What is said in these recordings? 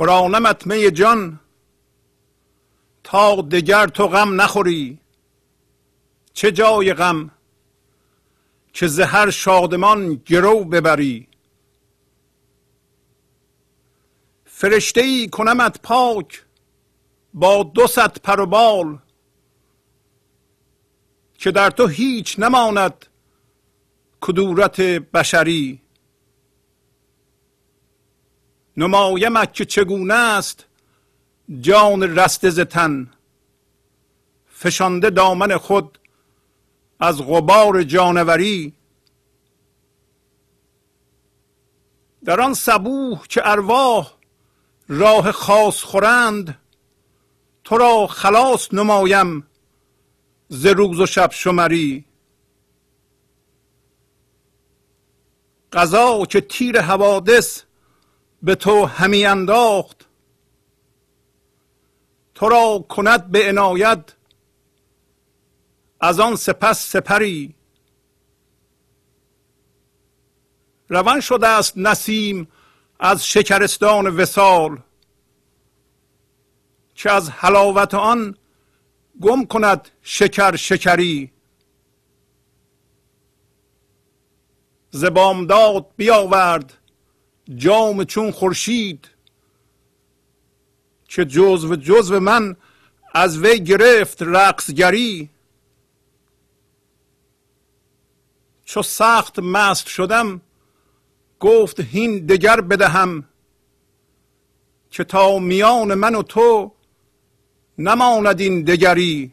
خورانمت می جان. تا دگر تو غم نخوری. چه جای غم؟ که زهر شادمان گرو ببری. فرشته ای کنمت پاک. با دو صد پر و بال. که در تو هیچ نماند کدورت بشری. نمایمت که چگونه است جان رسته ز تن فشانده دامن خود از غبار جانوری. در آن صبوح که ارواح راه خاص خورند تو را خلاص نمایم ز روز و شب شمری. قضا که تیر حوادث به تو همی انداخت. تو را کند به عنایت. از آن سپس سپری. روان شده است نسیم از شکرستان وسال که از حلاوت آن گم کند شکر شکری. زبامداد بیاورد جام چون خورشید که جزو جزو من از وی گرفت رقصگری. چو سخت مست شدم گفت هین دگر بدهم که تا میان من و تو نماند این دگری.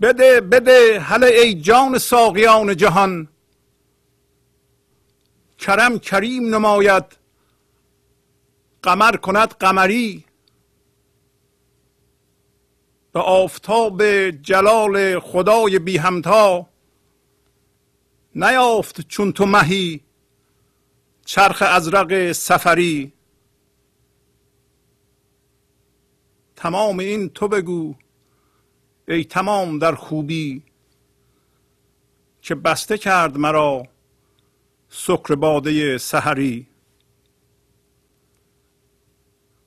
بده بده هله ای جان ساقیان جهان. کرم کریم نماید. قمر کند قمری. به آفتاب جلال خدای بی همتا. نیافت چون تو مهی چرخ ازرق سفری. تمام این تو بگو ای تمام در خوبی که بسته کرد مرا سکر باده سحری.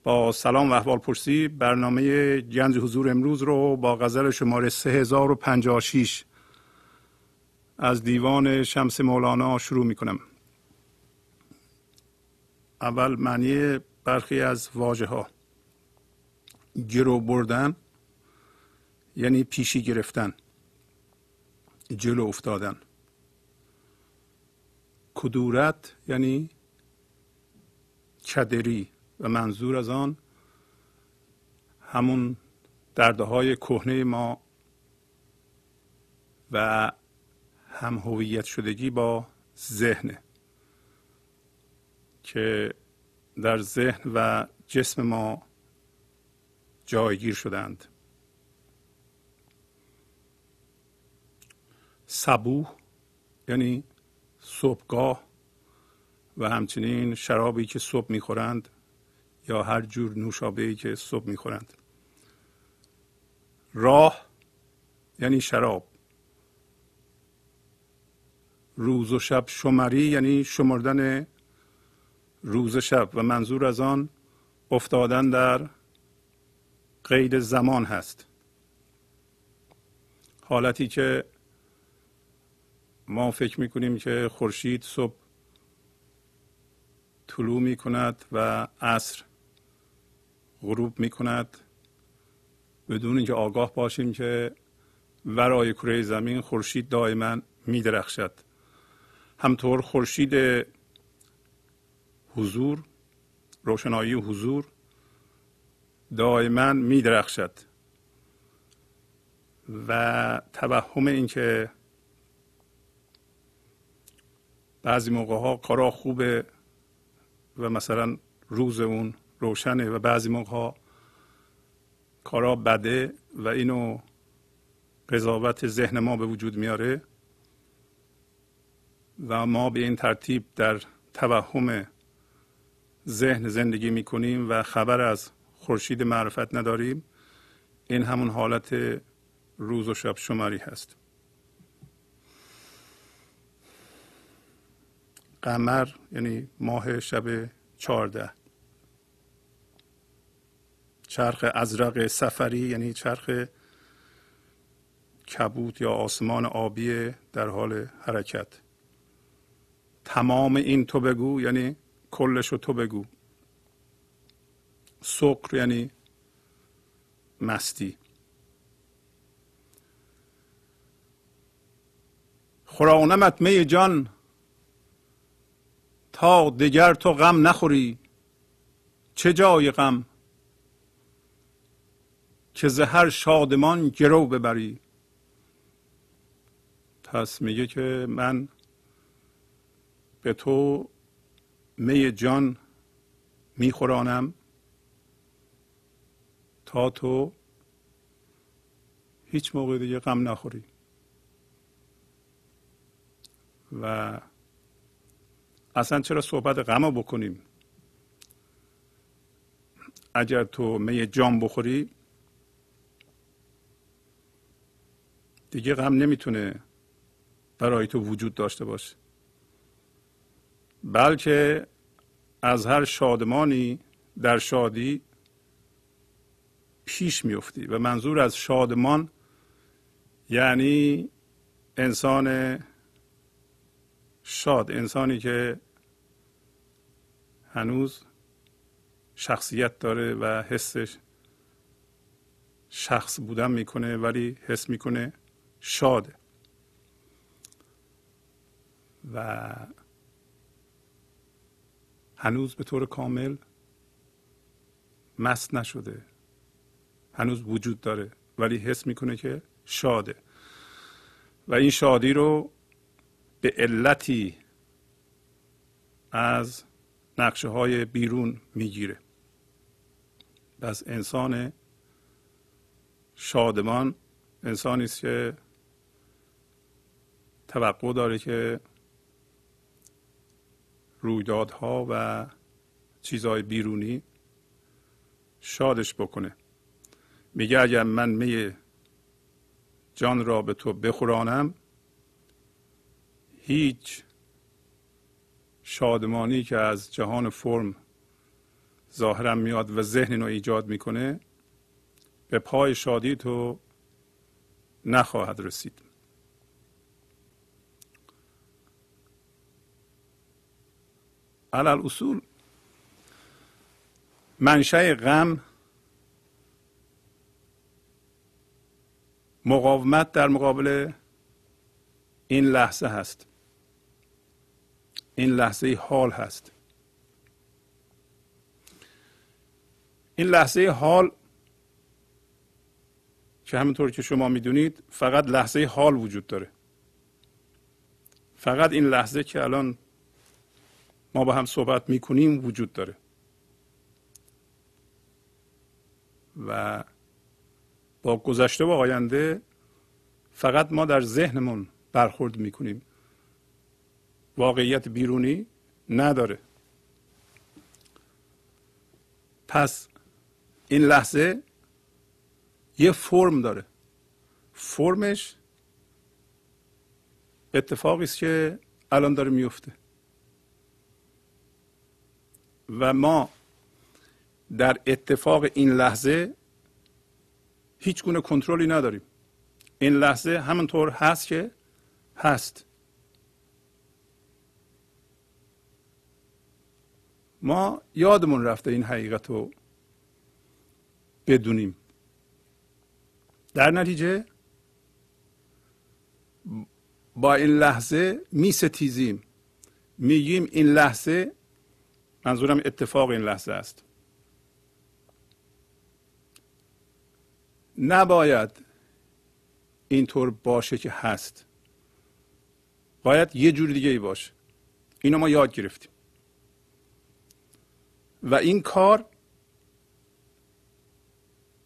با سلام و احوال پرسی برنامه گنج حضور امروز رو با غزل شماره 3056 از دیوان شمس مولانا شروع می کنم اول معنی برخی از واژه ها گرو بردن یعنی پیشی گرفتن. جلو افتادن. کدورت یعنی کدری و منظور از آن همون درده های کهنه ما و هم هویت شدگی با ذهن که در ذهن و جسم ما جایگیر شدند. صبوح یعنی صبحگاه و همچنین شرابی که صبح می‌خورند یا هر جور نوشابه که صبح می‌خورند. راه یعنی شراب. روز و شب شمری یعنی شمردن روز و شب و منظور از آن افتادن در قید زمان هست. حالتی که ما فکر می‌کنیم که خورشید صبح طلوع می کند و عصر غروب می کند بدون اینکه آگاه باشیم که ورای کره زمین خورشید دائما می درخشد همطور خورشید حضور روشنایی حضور دائما می درخشد و توهم اینکه بعضی موقع ها کارا خوبه و مثلا روز اون روشنه و بعضی موقع ها کارا بده و اینو قضاوت ذهن ما به وجود میاره و ما به این ترتیب در توهم ذهن زندگی می‌کنیم و خبر از خورشید معرفت نداریم. این همون حالت روز و شب شماری هست. قمر یعنی ماه شب چهارده. چرخ ازرق سفری یعنی چرخ کبوت یا آسمان آبی در حال حرکت. تمام این تو بگو یعنی کلش رو تو بگو. سقر یعنی مستی. خورانمت می جان تا دگر تو غم نخوری. چه جای غم؟ که زهر شادمان گرو ببری. پس میگه که من به تو می جان میخورانم تا تو هیچ موقع دیگه غم نخوری. و اصلا چرا صحبت غم بکنیم؟ اگر تو می جام بخوری دیگه غم نمی‌تونه برای تو وجود داشته باشه. بلکه از هر شادمانی در شادی پیش میفتی و منظور از شادمان یعنی انسان شاد انسانی که هنوز شخصیت داره و حسش شخص بودن می‌کنه ولی حس می‌کنه شاده. و هنوز به طور کامل مست نشده. هنوز وجود داره ولی حس می‌کنه که شاده. و این شادی رو به علتی از نقشه های بیرون می‌گیره. پس انسان شادمان انسانی است که توقع داره که رویدادها و چیزهای بیرونی شادش بکنه. میگه اگر من می جان را به تو بخورانم هیچ شادمانی که از جهان فرم ظاهرم میاد و ذهن رو ایجاد می‌کنه به پای شادی تو نخواهد رسید. علال اصول منشه غم مقاومت در مقابل این لحظه هست. این لحظه حال هست. این لحظه حال که همونطور که شما می‌دونید فقط لحظه حال وجود داره. فقط این لحظه که الان ما با هم صحبت می‌کنیم وجود داره. و با گذشته و آینده فقط ما در ذهنمون برخورد می‌کنیم. واقعیت بیرونی نداره. پس این لحظه یه فرم داره. فرمش اتفاقی است که الان داره میفته. و ما در اتفاق این لحظه هیچ گونه کنترلی نداریم. این لحظه همونطور هست که هست. ما یادمون رفته این حقیقت رو بدونیم. در نتیجه با این لحظه می ستیزیم میگیم این لحظه منظورم اتفاق این لحظه است. نباید اینطور باشه که هست. باید یه جور دیگه ای باشه. اینو ما یاد گرفتیم. و این کار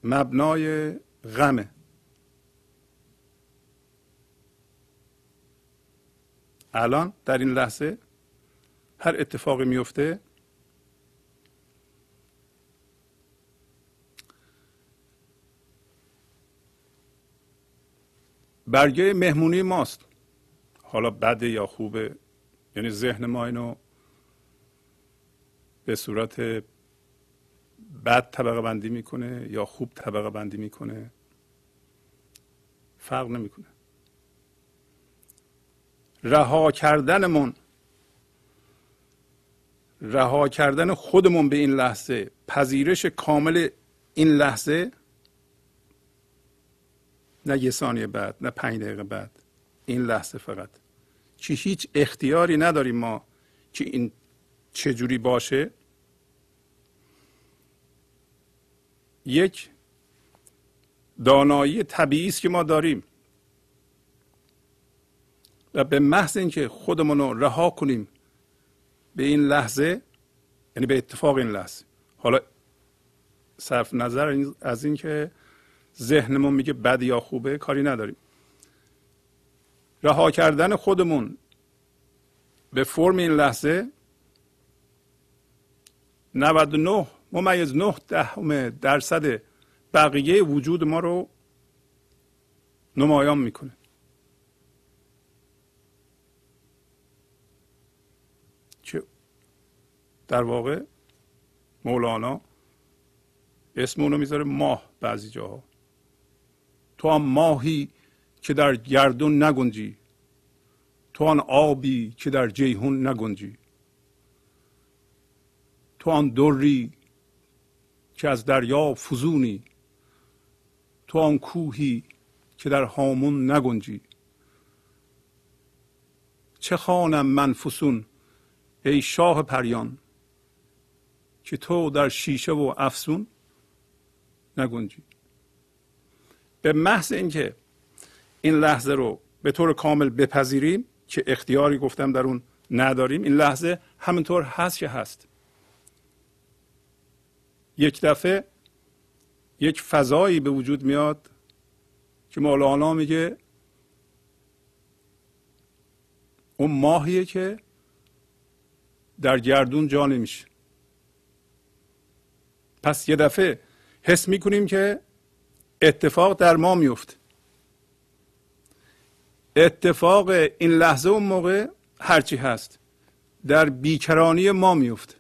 مبنای غمه. الان در این لحظه هر اتفاقی میفته برگه مهمونی ماست. حالا بده یا خوبه یعنی ذهن ما اینو به صورت بد طبقه بندی می‌کنه یا خوب طبقه بندی می‌کنه؟ فرق نمی‌کنه. رها کردنمون رها کردن خودمون به این لحظه پذیرش کامل این لحظه نه یه ثانیه بعد نه پنج دقیقه بعد این لحظه فقط. که هیچ اختیاری نداریم ما که این چجوری باشه؟ یک دانایی طبیعی است که ما داریم. و به محض اینکه خودمون رو رها کنیم به این لحظه یعنی به اتفاق این لحظه. حالا صرف نظر از اینکه ذهنمون میگه بد یا خوبه کاری نداریم. رها کردن خودمون به فرم این لحظه 99 ممیز 9 دهم درصد بقیه وجود ما رو نمایان می‌کنه. که در واقع مولانا اسم اونو می‌ذاره ماه بعضی جاها. تو هم ماهی که در گردون نگنجی تو آن آبی که در جیهون نگنجی. تو آن دری که از دریا فزونی تو آن کوهی که در هامون نگنجی. چه خانم من فسون ای شاه پریان که تو در شیشه و افسون نگنجی. به محض اینکه این لحظه رو به طور کامل بپذیریم که اختیاری گفتم در اون نداریم این لحظه همینطور هست که هست. یک دفعه یک فضایی به وجود میاد که مولانا میگه اون ماهیه که در گردون جا نمیشه. پس یه دفعه حس می‌کنیم که اتفاق در ما میفته اتفاق این لحظه اون موقع هرچی هست در بیکرانی ما میفته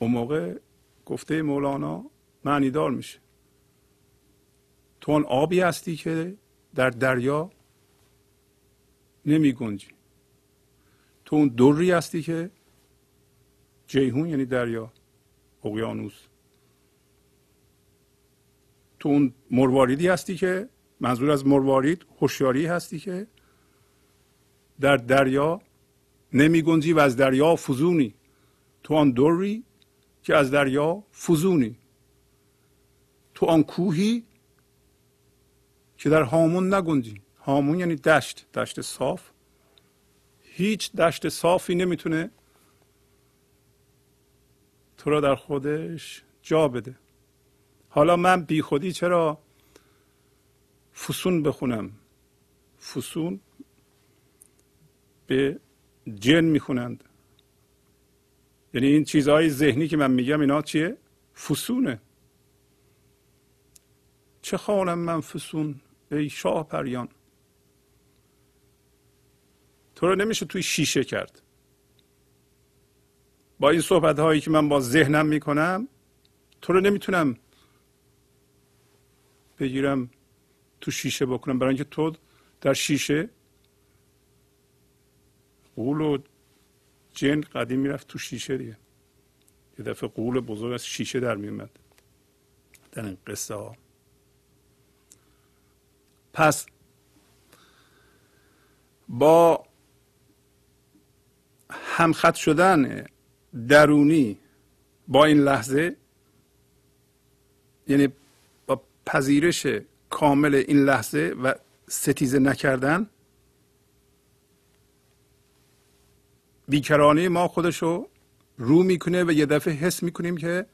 اون موقع گفته مولانا معنیدار میشه. تو اون آبی هستی که در دریا نمی گنجی. تو اون دوری هستی که جیهون یعنی دریا اقیانوس. تو اون مرواریدی هستی که منظور از مروارید هوشیاری هستی که در دریا نمی گنجی و از دریا فزونی. تو آن دوری که از دریا فزونی. تو آن کوهی که در هامون نگنجی. هامون یعنی دشت دشت صاف. هیچ دشت صافی نمی‌تونه تو را در خودش جا بده. حالا من بی خودی چرا فسون بخونم؟ فسون به جن می‌خونند. یعنی این چیزهای ذهنی که من میگم اینا چیه؟ فسونه. چه خانم من فسون ای شاه پریان. تو رو نمیشه توی شیشه کرد. با این صحبت هایی که من با ذهنم می‌کنم تو رو نمی‌تونم بگیرم تو شیشه بکنم. برای اینکه تو در شیشه قول و جن قدیم می‌رفت تو شیشه دیگه. یه دفعه قول بزرگ از شیشه در میومد در این قصه ها. پس با همخط شدن درونی با این لحظه یعنی با پذیرش کامل این لحظه و ستیزه نکردن بیکرانه ما خودشو رو می‌کنه و یه دفعه حس می‌کنیم که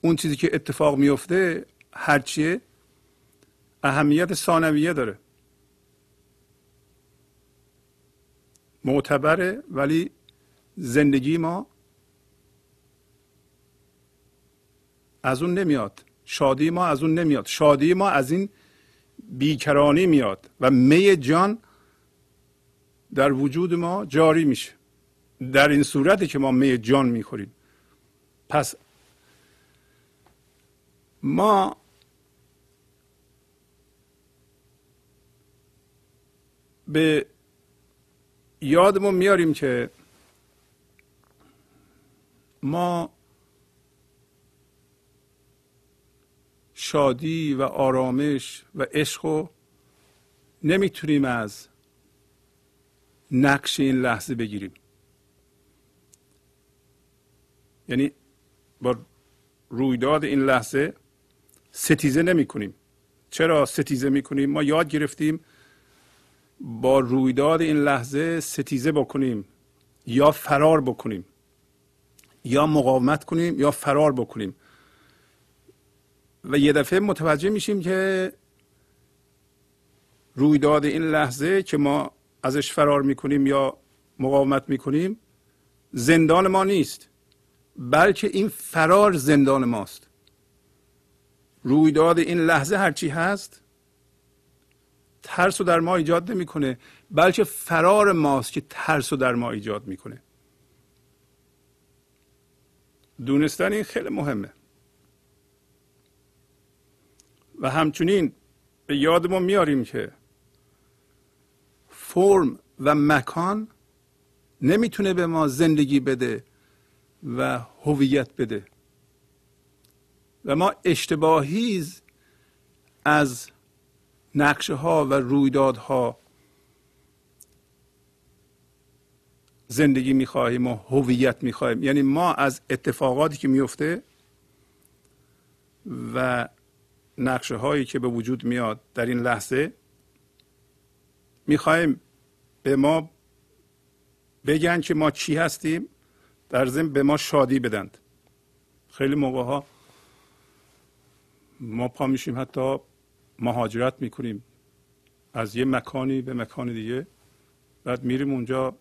اون چیزی که اتفاق میفته هرچیه اهمیت ثانویه داره. معتبره ولی زندگی ما از اون نمیاد. شادی ما از اون نمیاد. شادی ما از این بیکرانی میاد و می جان در وجود ما جاری میشه. در این صورتی که ما می جان می‌خوریم. پس ما به یادمون میاریم که ما شادی و آرامش و عشق رو نمی‌تونیم از نقش این لحظه بگیریم. یعنی با رویداد این لحظه ستیزه نمی کنیم چرا ستیزه می کنیم ما یاد گرفتیم با رویداد این لحظه ستیزه بکنیم یا فرار بکنیم یا مقاومت کنیم یا فرار بکنیم. و یه دفعه متوجه میشیم که رویداد این لحظه که ما ازش فرار می‌کنیم یا مقاومت می‌کنیم زندان ما نیست. بلکه این فرار زندان ماست. رویداد این لحظه هرچی هست ترس رو در ما ایجاد نمی‌کنه بلکه فرار ماست که ترس رو در ما ایجاد می‌کنه. دونستن این خیلی مهمه. و همچنین به یادمون میاریم که فرم و مکان نمی‌تونه به ما زندگی بده. و هویت بده. و ما اشتباهی از نقشه ها و رویدادها زندگی می‌خواهیم و هویت می‌خواهیم. یعنی ما از اتفاقاتی که میفته و نقشه هایی که به وجود میاد در این لحظه می‌خواهیم به ما بگن که ما چی هستیم در ضمن به ما شادی بدند. خیلی موقع ها ما پا میشیم حتی مهاجرت می‌کنیم. از یه مکانی به مکان دیگه بعد میریم اونجا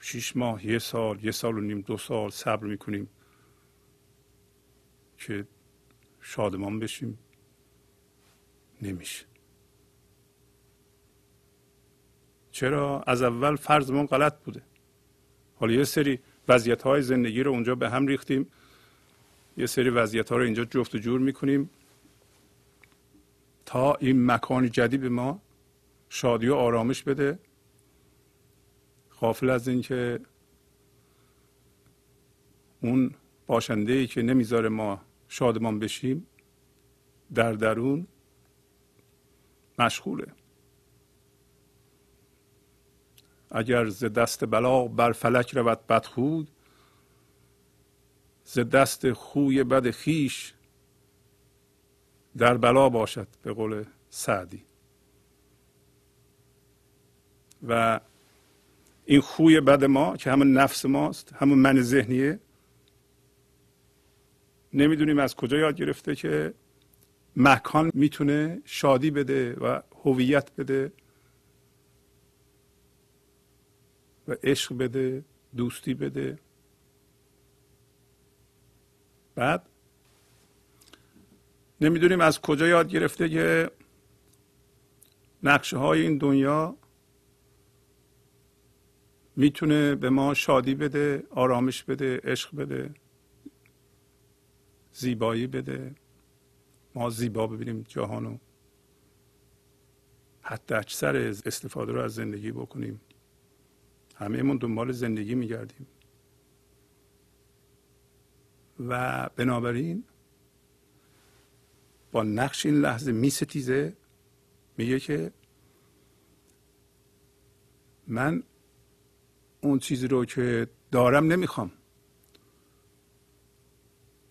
شیش ماه یه سال یه سال و نیم دو سال صبر می‌کنیم که شادمان بشیم. نمیشه. چرا؟ از اول فرضمون غلط بوده. حالا یه سری وضعیت های زندگی رو اونجا به هم ریختیم. یه سری وضعیت ها رو اینجا جفت و جور می‌کنیم. تا این مکان جدید به ما شادی و آرامش بده. غافل از اینکه اون باشنده ای که نمی‌ذاره ما شادمان بشیم در درون مشغوله. اگر ز دست بلا بر فلک رود بدخود ز دست خوی بد خیش در بلا باشد به قول سعدی. و این خوی بد ما که همون نفس ماست همون من ذهنیه نمی‌دونیم از کجا یاد گرفته که مکان می‌تونه شادی بده و هویت بده. و عشق بده دوستی بده. بعد نمی‌دونیم از کجا یاد گرفته که نقشه های این دنیا می‌تونه به ما شادی بده آرامش بده عشق بده زیبایی بده. ما زیبا ببینیم جهانو. حتی اکثر استفاده رو از زندگی بکنیم. همه دنبال زندگی میگردیم. و بنابراین با نقش این لحظه میستیزه میگه که من اون چیزی رو که دارم نمی‌خوام.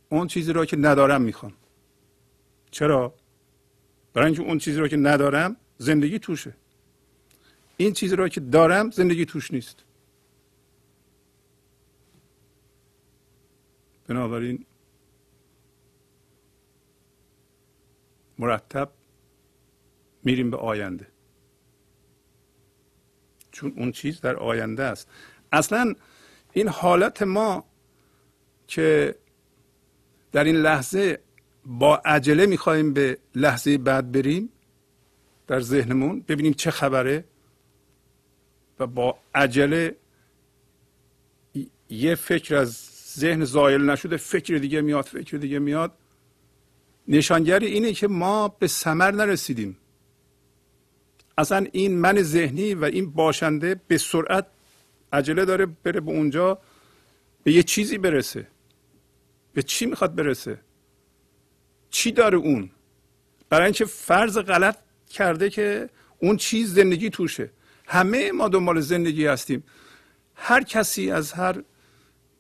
اون چیزی رو که ندارم می‌خوام. چرا؟ برای اینکه اون چیزی رو که ندارم زندگی توشه. این چیزی رو که دارم زندگی توش نیست. بنابراین مرتب میریم به آینده. چون اون چیز در آینده است. اصلا این حالت ما که در این لحظه با عجله می‌خواهیم به لحظه بعد بریم در ذهنمون ببینیم چه خبره. و با عجله یه فکر از ذهن زایل نشده فکر دیگه میاد فکر دیگه میاد. نشانگری اینه که ما به سمر نرسیدیم. اصلا این من ذهنی و این باشنده به سرعت عجله داره بره به اونجا به یه چیزی برسه. به چی می‌خواد برسه؟ چی داره اون؟ برای اینکه فرض غلط کرده که اون چیز زندگی توشه. همه ما دنبال زندگی هستیم. هر کسی از هر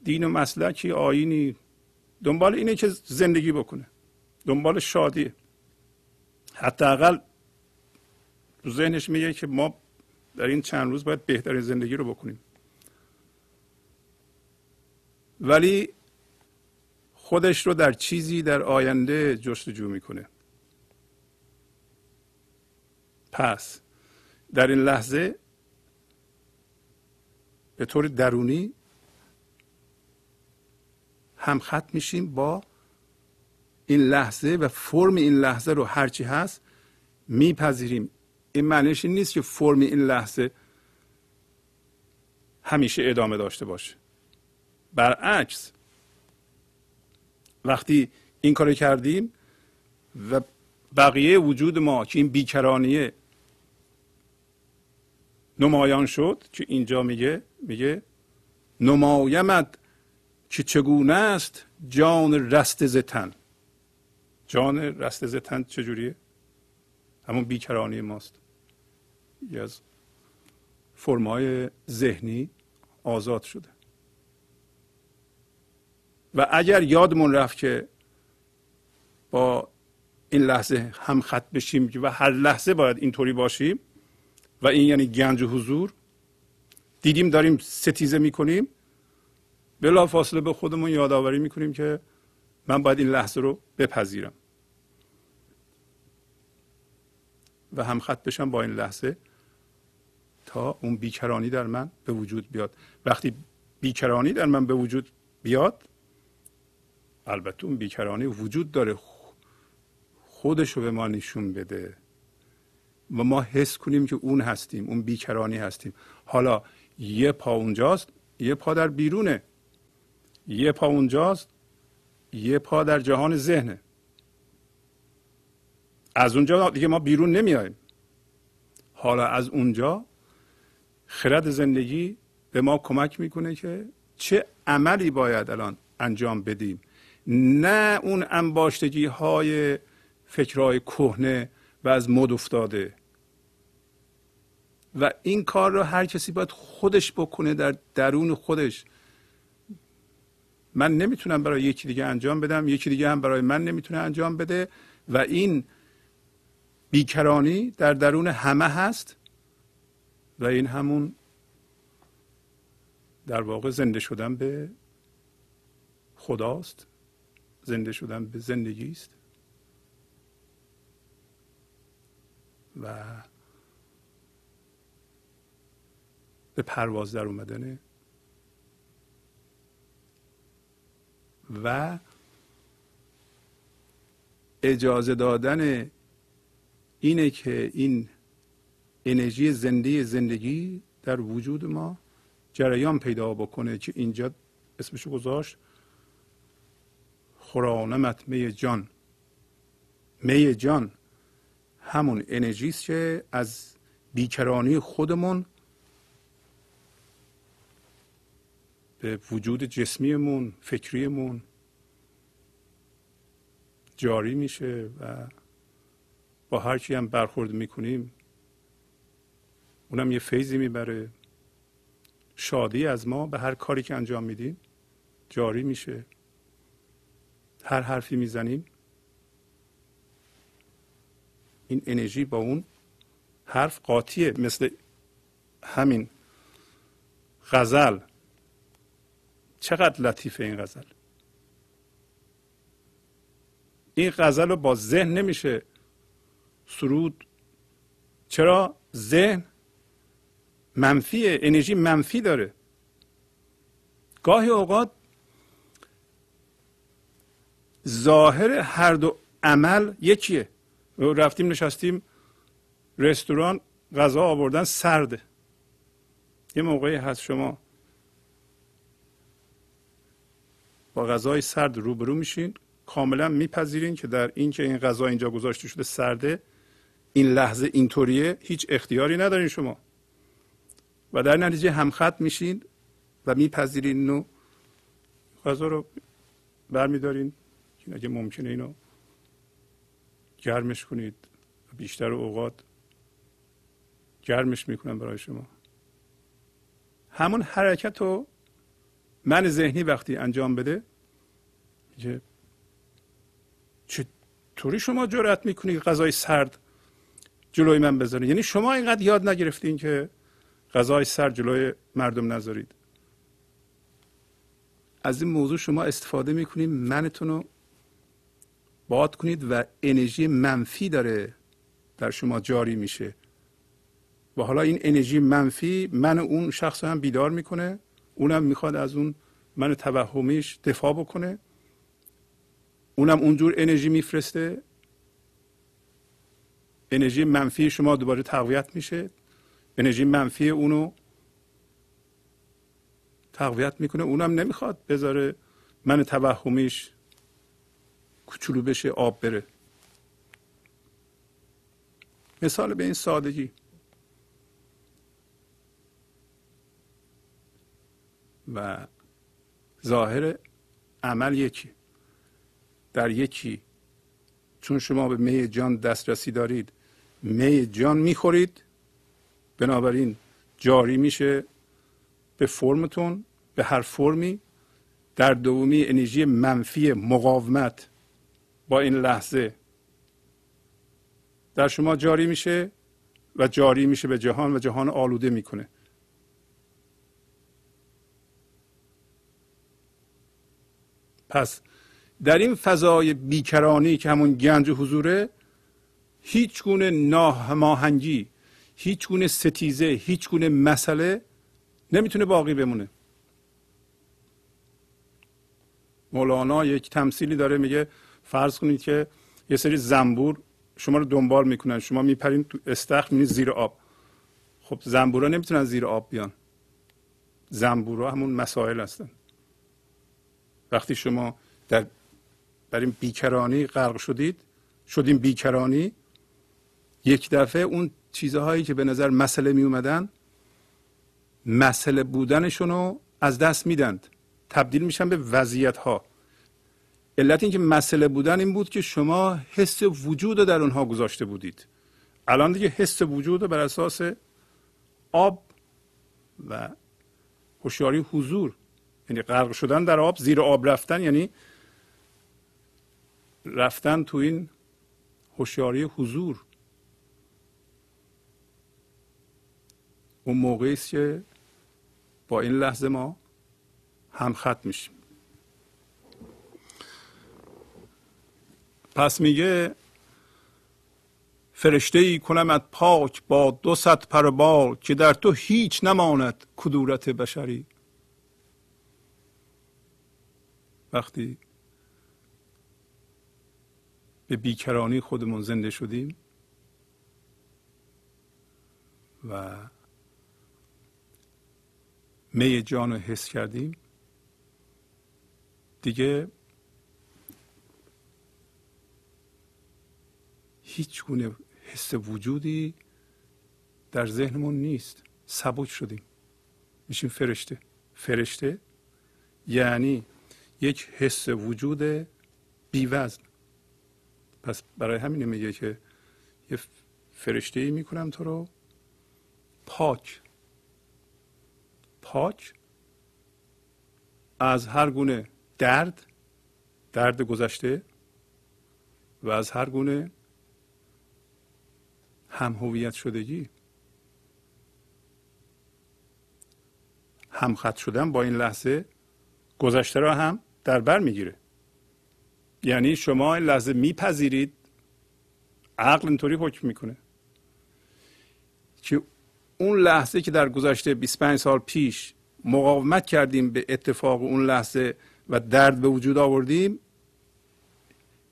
دین و مسلکی آینی دنبال اینه که زندگی بکنه. دنبال شادی. حداقل ذهنش میگه که ما در این چند روز باید بهترین زندگی رو بکنیم. ولی خودش رو در چیزی در آینده جستجو می‌کنه. پس در این لحظه به طور درونی هم خط میشیم با این لحظه و فرم این لحظه رو هرچی هست میپذیریم. این معنیش این نیست که فرم این لحظه همیشه ادامه داشته باشه. برعکس وقتی این کار کردیم و بقیه وجود ما که این بیکرانیه نمایان شد که اینجا میگه میگه نمایمد که چگونه است جان رست زتن جان رست زتن چجوریه؟ همون بیکرانی ماست. از فرمای ذهنی آزاد شده. و اگر یادمون رفت که با این لحظه هم خط بشیم و هر لحظه باید اینطوری باشیم و این یعنی گنج حضور دیدیم داریم ستیزه می‌کنیم. بلا فاصله به خودمون یادآوری می‌کنیم که من باید این لحظه رو بپذیرم. و هم خط بشم با این لحظه تا اون بیکرانی در من به وجود بیاد. وقتی بیکرانی در من به وجود بیاد البته اون بیکرانی وجود داره خودش رو به ما نشون بده. و ما حس کنیم که اون هستیم اون بیکرانی هستیم. حالا یه پا اونجاست یه پا در بیرونه. یه پا اونجاست یه پا در جهان ذهنه. از اونجا دیگه ما بیرون نمیایم. حالا از اونجا خرد زندگی به ما کمک می‌کنه که چه عملی باید الان انجام بدیم. نه اون انباشتگی های فکرهای کهنه و از مد افتاده. و این کار رو هر کسی باید خودش بکنه در درون خودش. من نمی‌تونم برای یکی دیگه انجام بدم یکی دیگه هم برای من نمی‌تونه انجام بده و این بیکرانی در درون همه هست و این همون در واقع زنده شدن به خداست زنده شدن به زندگی است و به پرواز در اومدنه. و اجازه دادن اینه که این انرژی زنده زندگی در وجود ما جریان پیدا بکنه که اینجا اسمشو گذاشت. خورانمت می جان. می جان. همون انرژی که از بیکرانی خودمون به وجود جسمیمون فکریمون جاری میشه و با هر کی هم برخورد می‌کنیم اونم یه فیضی می‌بره. شادی از ما به هر کاری که انجام میدیم جاری میشه. هر حرفی می‌زنیم این انرژی با اون حرف قاطیه. مثل همین غزل چقدر لطیفه این غزل. این غزل رو با ذهن نمیشه سرود. چرا؟ ذهن منفیه انرژی منفی داره. گاهی اوقات ظاهر هر دو عمل یکیه. رفتیم نشستیم رستوران غذا آوردن سرده. یه موقعی هست شما با غذای سرد روبرو میشین. کاملا میپذیرین که در این که این غذا اینجا گذاشته شده سرده این لحظه اینطوریه هیچ اختیاری ندارین شما. و در نتیجه همخط میشین و میپذیرین نو غذا رو برمیدارین اگه ممکنه اینو گرمش کنید بیشتر اوقات گرمش می‌کنم برای شما. همون حرکت رو من ذهنی وقتی انجام بده میگه چطوری شما جرأت می‌کنید غذای سرد جلوی من بذارید یعنی شما اینقدر یاد نگرفتین که غذای سرد جلوی مردم نذارید. از این موضوع شما استفاده می‌کنید منتون رو باد کنید و انرژی منفی داره در شما جاری میشه. و حالا این انرژی منفی من اون شخص هم بیدار می‌کنه. اونم می‌خواد از اون من توهمیش دفاع بکنه. اونم اونجور انرژی میفرسته. انرژی منفی شما دوباره تقویت میشه. انرژی منفی اونو تقویت می‌کنه. اونم نمی‌خواد بذاره من توهمیش کوچولو بشه آب بره. مثال به این سادگی. و ظاهر عمل یکی. در یکی. چون شما به می جان دسترسی دارید می جان می‌خورید بنابراین جاری میشه به فرمتون به هر فرمی. در دومی انرژی منفی مقاومت با این لحظه. در شما جاری میشه و جاری میشه به جهان و جهان آلوده می‌کنه. پس در این فضای بیکرانی که همون گنج حضوره هیچ گونه ناهماهنگی هیچ گونه ستیزه هیچ گونه مسئله نمی‌تونه باقی بمونه. مولانا یک تمثیلی داره میگه فرض کنید که یه سری زنبور شما رو دنبال می‌کنن شما میپرین تو استخر میرین زیر آب. خب زنبورا نمی‌تونن زیر آب بیان. زنبورا همون مسائل هستن. وقتی شما در در این بیکرانی غرق شدید شدیم بیکرانی یک دفعه اون چیزهایی که به نظر مسئله می اومدن مسئله بودنشون رو از دست میدند تبدیل میشن به وضعیت ها علت اینکه مسئله بودن این بود که شما حس وجود رو در اونها گذاشته بودید. الان دیگه حس وجود بر اساس آب و هوشیاری حضور یعنی غرق شدن در آب زیر آب رفتن یعنی رفتن تو این هوشیاری حضور. اون موقعی است که با این لحظه ما هم خط میشیم. پس میگه فرشته ای کنمت پاک با دو صد پر بال که در تو هیچ نماند کدورت بشری. وقتی به بیکرانی خودمون زنده شدیم و می جان رو حس کردیم دیگه هیچ گونه حس وجودی در ذهنمون نیست. سبک شدیم. میشیم فرشته. فرشته یعنی یک حس وجود بیوزن. پس برای همین میگه که یه فرشته ای می‌کنم تو رو. پاک. پاک از هر گونه درد درد گذشته و از هر گونه هم هویت شدگی. هم خط شدن با این لحظه گذشته را هم در بر می‌گیره. یعنی شما این لحظه میپذیرید عقل اینطوری حکم می‌کنه. که اون لحظه که در گذشته 25 سال پیش مقاومت کردیم به اتفاق اون لحظه و درد به وجود آوردیم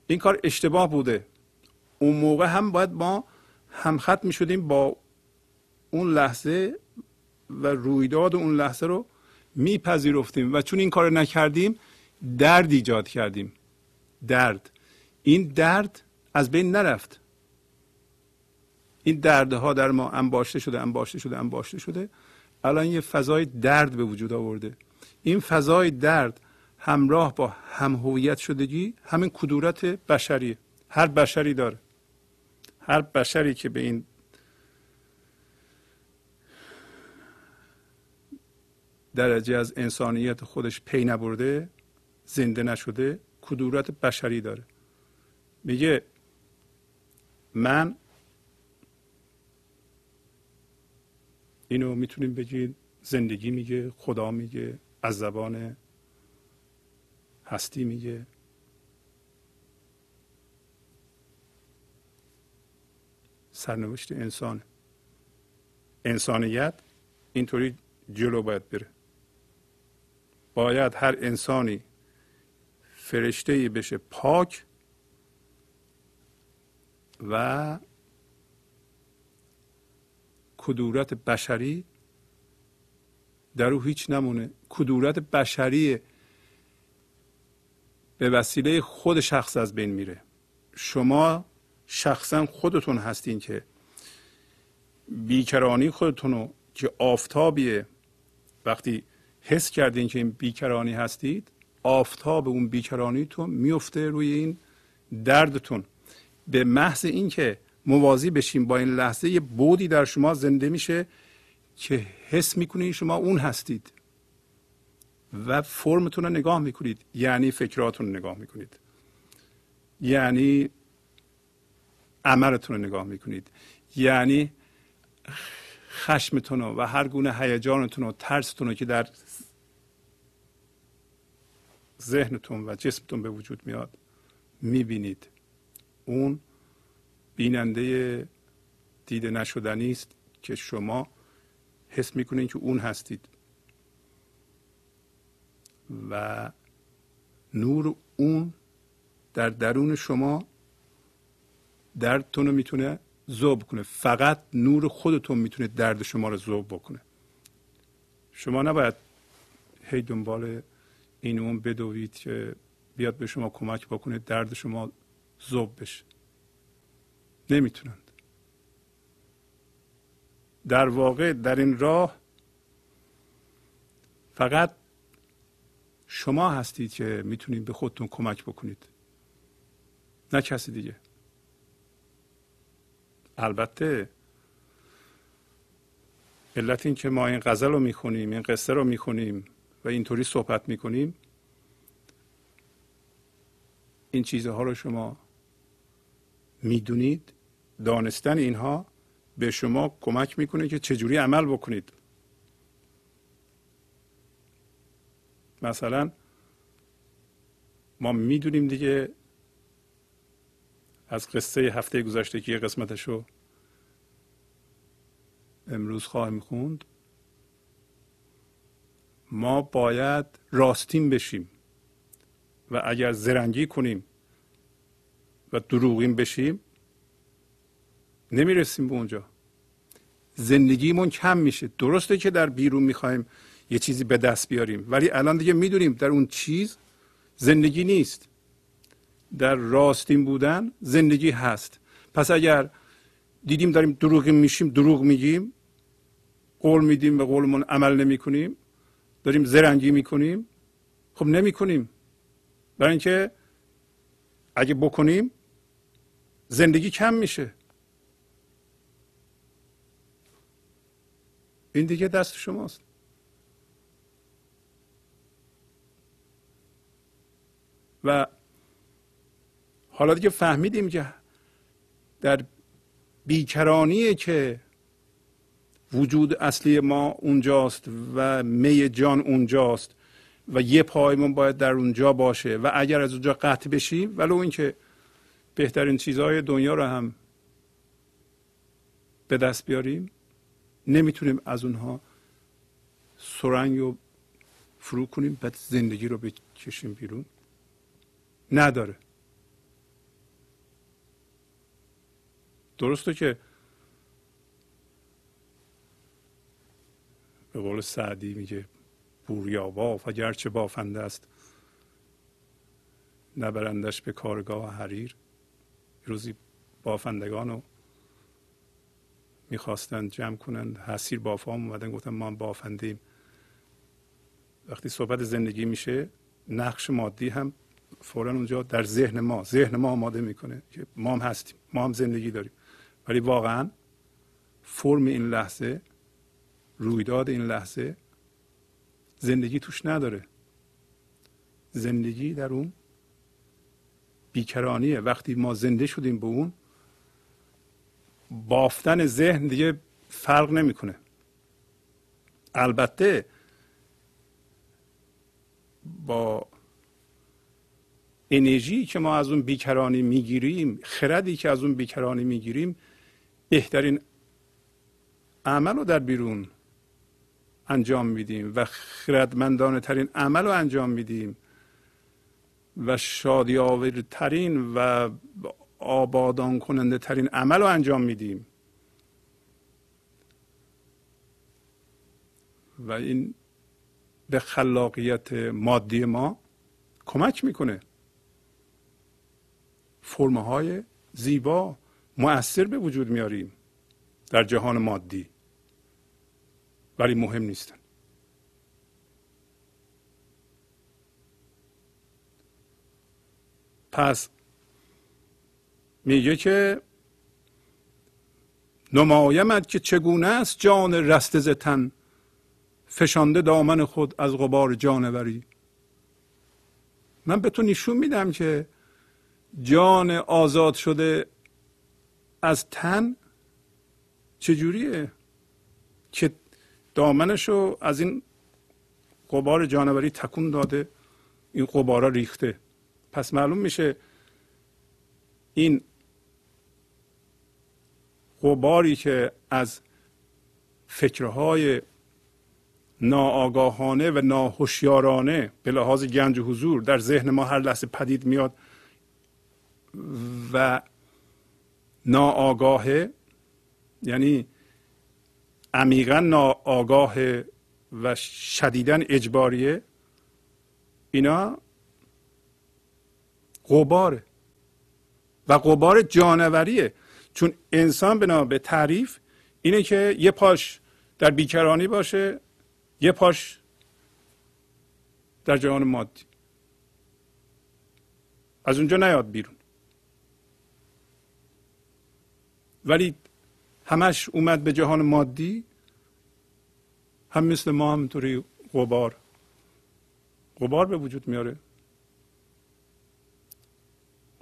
این کار اشتباه بوده. اون موقع هم باید ما همخط می شدیم با اون لحظه و رویداد اون لحظه رو میپذیرفتیم. و چون این کار نکردیم درد ایجاد کردیم. درد. این درد از بین نرفت. این دردها در ما انباشته شده انباشته شده انباشته شده. الان یه فضای درد به وجود آورده. این فضای درد همراه با هم هویت شدگی همین کدورت بشری هر بشری داره. هر بشری که به این درجه از انسانیت خودش پی نبرده زنده نشده کدورت بشری داره. میگه من اینو می‌تونیم بگید زندگی میگه خدا میگه از زبان هستی میگه. سرنوشت انسان. انسانیت اینطوری جلو باید بره. باید هر انسانی فرشته بشه پاک و کدورت بشری در او هیچ نمونه. کدورت بشری به وسیله خود شخص از بین میره. شما شخصا خودتون هستین که بیکرانی خودتون رو که آفتابیه وقتی حس کردین که این بیکرانی هستید آفتاب اون بیکرانیتون میفته روی این دردتون. به محض اینکه موازی بشیم با این لحظه یه بودی در شما زنده میشه که حس می‌کنید شما اون هستید و فرمتون رو نگاه می‌کنید یعنی فکراتون رو نگاه می‌کنید. یعنی عملتون رو نگاه می‌کنید. یعنی خشمتون و هر گونه هیجانتون و ترستون رو که در ذهنتون و جسمتون به وجود میاد می‌بینید. اون بیننده دیده نشدنی است که شما حس می‌کنید که اون هستید. و نور اون در درون شما دردتون رو می‌تونه ذوب کنه. فقط نور خودتون می‌تونه درد شما رو ذوب بکنه. شما نباید هی دنبال این اون بدوید که بیاد به شما کمک بکنه درد شما ذوب بشه. نمی‌تونند. در واقع در این راه فقط شما هستید که می‌تونید به خودتون کمک بکنید. نه کسی دیگه. البته علت این که ما این غزل رو می‌خونیم این قصه رو می‌خونیم و اینطوری صحبت می‌کنیم. این چیزها رو شما می‌دونید. دانستن اینها به شما کمک می‌کنه که چجوری عمل بکنید. مثلا ما می‌دونیم دیگه از قصه هفته گذشته که قسمتش رو امروز خواهیم خوند. ما باید راستین بشیم و اگر زرنگی کنیم و دروغین بشیم نمی‌رسیم به اونجا. زندگیمون کم میشه. درسته که در بیرون می‌خوایم یه چیزی به دست بیاریم ولی الان دیگه می‌دونیم در اون چیز زندگی نیست. در راستین بودن زندگی هست. پس اگر دیدیم داریم دروغ میشیم دروغ میگیم قول میدیم به قولمون عمل نمی کنیم داریم زرنگی می‌کنیم. خب نمی کنیم برای اینکه اگه بکنیم زندگی کم میشه. این دیگه دست شماست. و حالا دیگه فهمیدیم که در بیکرانیه که وجود اصلی ما اونجاست و می جان اونجاست و یه پایمون باید در اونجا باشه و اگر از اونجا قطع بشیم ولو اینکه بهترین چیزهای دنیا رو هم به دست بیاریم نمی‌تونیم از اونها سرنگ رو فرو کنیم بعد زندگی رو بکشیم بیرون. نداره. درسته که به قول سعدی میگه بوریا باف اگرچه بافنده است نبرندش به کارگاه حریر. روزی بافندگان رو می‌خواستند جمع کنند حسیر بافام اومدن گفتن ما بافندیم وقتی صحبت زندگی میشه نقش مادی هم فورا اونجا در ذهن ما ذهن ما آماده می‌کنه که ما هم هستیم ما هم زندگی داریم. ولی واقعا فرم این لحظه رویداد این لحظه زندگی توش نداره. زندگی در اون بیکرانیه. وقتی ما زنده شدیم به اون بافتن ذهن دیگه فرق نمی‌کنه. البته با انرژی که ما از اون بیکرانی می‌گیریم خردی که از اون بیکرانی می‌گیریم بهترین عمل رو در بیرون انجام میدیم و خردمندانه ترین عمل رو انجام میدیم و شادی ترین و آبادان کننده ترین عمل رو انجام میدیم. و این به خلاقیت مادی ما کمک می‌کنه. فرمهای زیبا مؤثر به وجود میاریم در جهان مادی. ولی مهم نیستن. پس میگه که نمایمد که چگونه است جان رست زتن؟ فشانده دامن خود از غبار جانوری. من به تو نشون میدم که جان آزاد شده از تن چجوریه؟ که دامنش رو از این قبار جانوری تکون داده این قبارا ریخته. پس معلوم میشه این قباری که از فکرهای ناآگاهانه و ناهوشیارانه به لحاظ گنج و حضور در ذهن ما هر لحظه پدید میاد و ناآگاهه یعنی عمیقا ناآگاه و شدیدا اجباریه. اینا قباره و قبار جانوریه. چون انسان بنا به تعریف اینه که یه پاش در بیکرانی باشه یه پاش در جهان مادی. از اونجا نیاد بیرون. ولی همش اومد به جهان مادی. هم مثل ما همطوری غبار. غبار به وجود میاره.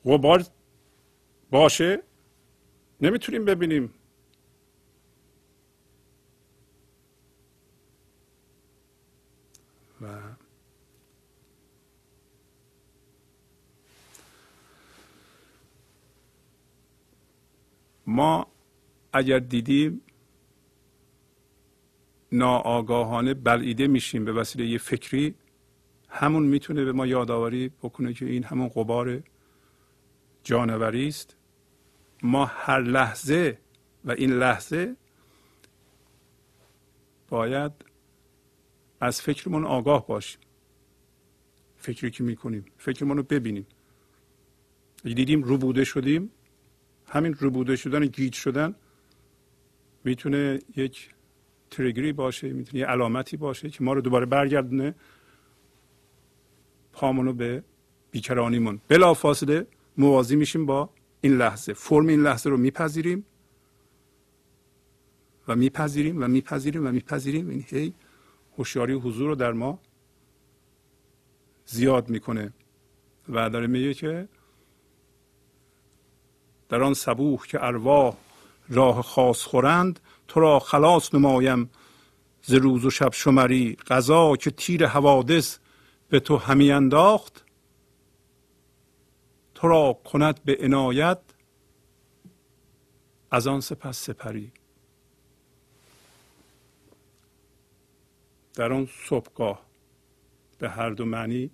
غبار باشه؟ نمی‌تونیم ببینیم. و ما اگر دیدیم ناآگاهانه بلعیده میشیم به وسیله یه فکری همون می‌تونه به ما یادآوری بکنه که این همون قبار جانوری است. ما هر لحظه و این لحظه باید از فکرمون آگاه باشیم. فکری که می‌کنیم فکرمون رو ببینیم. دیدیم روبوده شدیم همین روبوده شدن گیج شدن می‌تونه یک تریگری باشه می‌تونه یه علامتی باشه که ما رو دوباره برگردونه پامونو به بیکرانیمون. بلا فاصله موازی میشیم با این لحظه. فرم این لحظه رو میپذیریم و میپذیریم و میپذیریم و میپذیریم. این هی هوشیاری حضور رو در ما زیاد می‌کنه. و داره میگه که در آن صبوح که ارواح راه خاص خورند تو را خلاص نمایم. ز روز و شب شمری غذا که تیر حوادث به تو همی انداخت؟ تو را کند به عنایت. از آن سپس سپری. در آن صبحگاه به هر دو معنی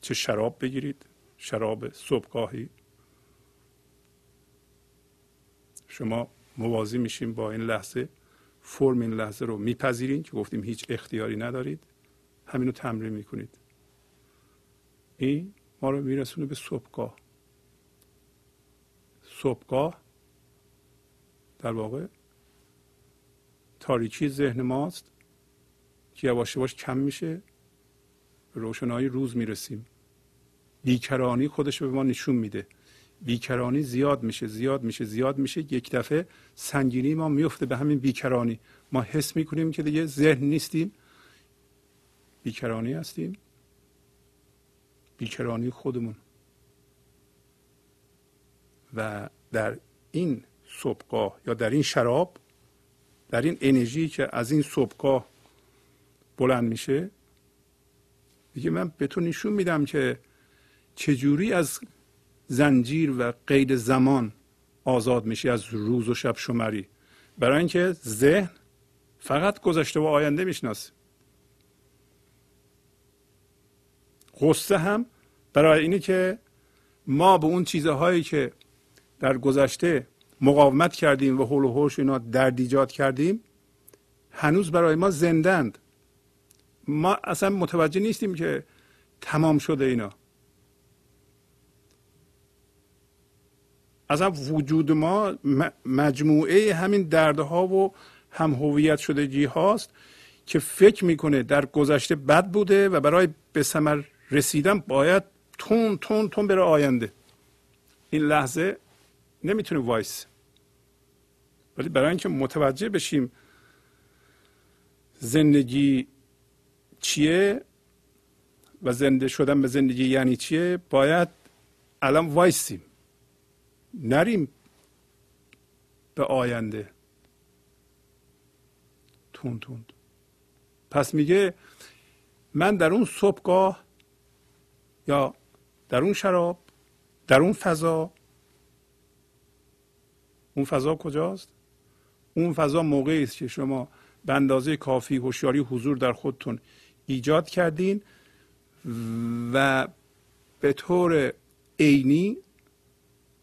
چه شراب بگیرید؟ شراب صبحگاهی شما موازی میشیم با این لحظه فرم این لحظه رو میپذیرین که گفتیم هیچ اختیاری ندارید. همین رو تمرین می‌کنید. این ما رو میرسونه به صبحگاه. صبحگاه در واقع تاریکی ذهن ماست که یواش یواش کم میشه. روشنایی روز می‌رسیم. بیکرانی خودش به ما نشون میده. بیکرانی زیاد میشه زیاد میشه زیاد میشه. یک دفعه سنگینی ما میفته به همین بیکرانی. ما حس می‌کنیم که دیگه ذهن نیستیم. بیکرانی هستیم. بیکرانی خودمون. و در این صبحگاه یا در این شراب در این انرژی که از این صبحگاه بلند میشه دیگه من به تو نشون میدم که چجوری از زنجیر و قید زمان آزاد میشی از روز و شب شمری. برای اینکه ذهن فقط گذشته و آینده می‌شناسه غصه هم برای اینه که ما به اون چیزهایی که در گذشته مقاومت کردیم و حول و حوش اینا درد ایجاد کردیم هنوز برای ما زندند ما اصلا متوجه نیستیم که تمام شده اینا. اصلا وجود ما مجموعه همین دردها و هم هویت شدگی هاست که فکر می‌کنه در گذشته بد بوده و برای به ثمر رسیدن باید تند تند تند بره آینده. این لحظه نمی‌تونه وایس. ولی برای اینکه متوجه بشیم زندگی چیه و زنده شدن به زندگی یعنی چیه باید الان وایسیم. نریم به آینده. تون تون. پس میگه من در اون صبحگاه یا در اون شراب در اون فضا اون فضا کجاست؟ اون فضا موقعی است که شما به اندازه کافی هوشیاری حضور در خودتون ایجاد کردین و به طور عینی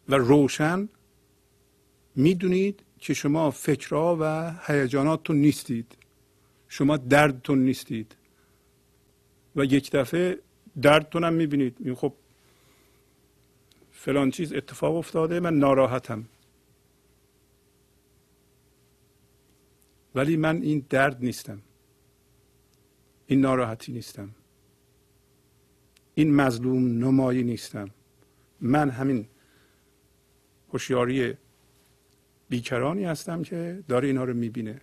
و روشن می‌دونید که شما فکرها و هیجاناتتون نیستید. شما دردتون نیستید. و یک دفعه دردتون هم می‌بینید. خب فلان چیز اتفاق افتاده من ناراحتم. ولی من این درد نیستم. این ناراحتی نیستم. این مظلوم نمایی نیستم. من همین هوشیاری بیکرانی هستم که داره اینها رو می‌بینه.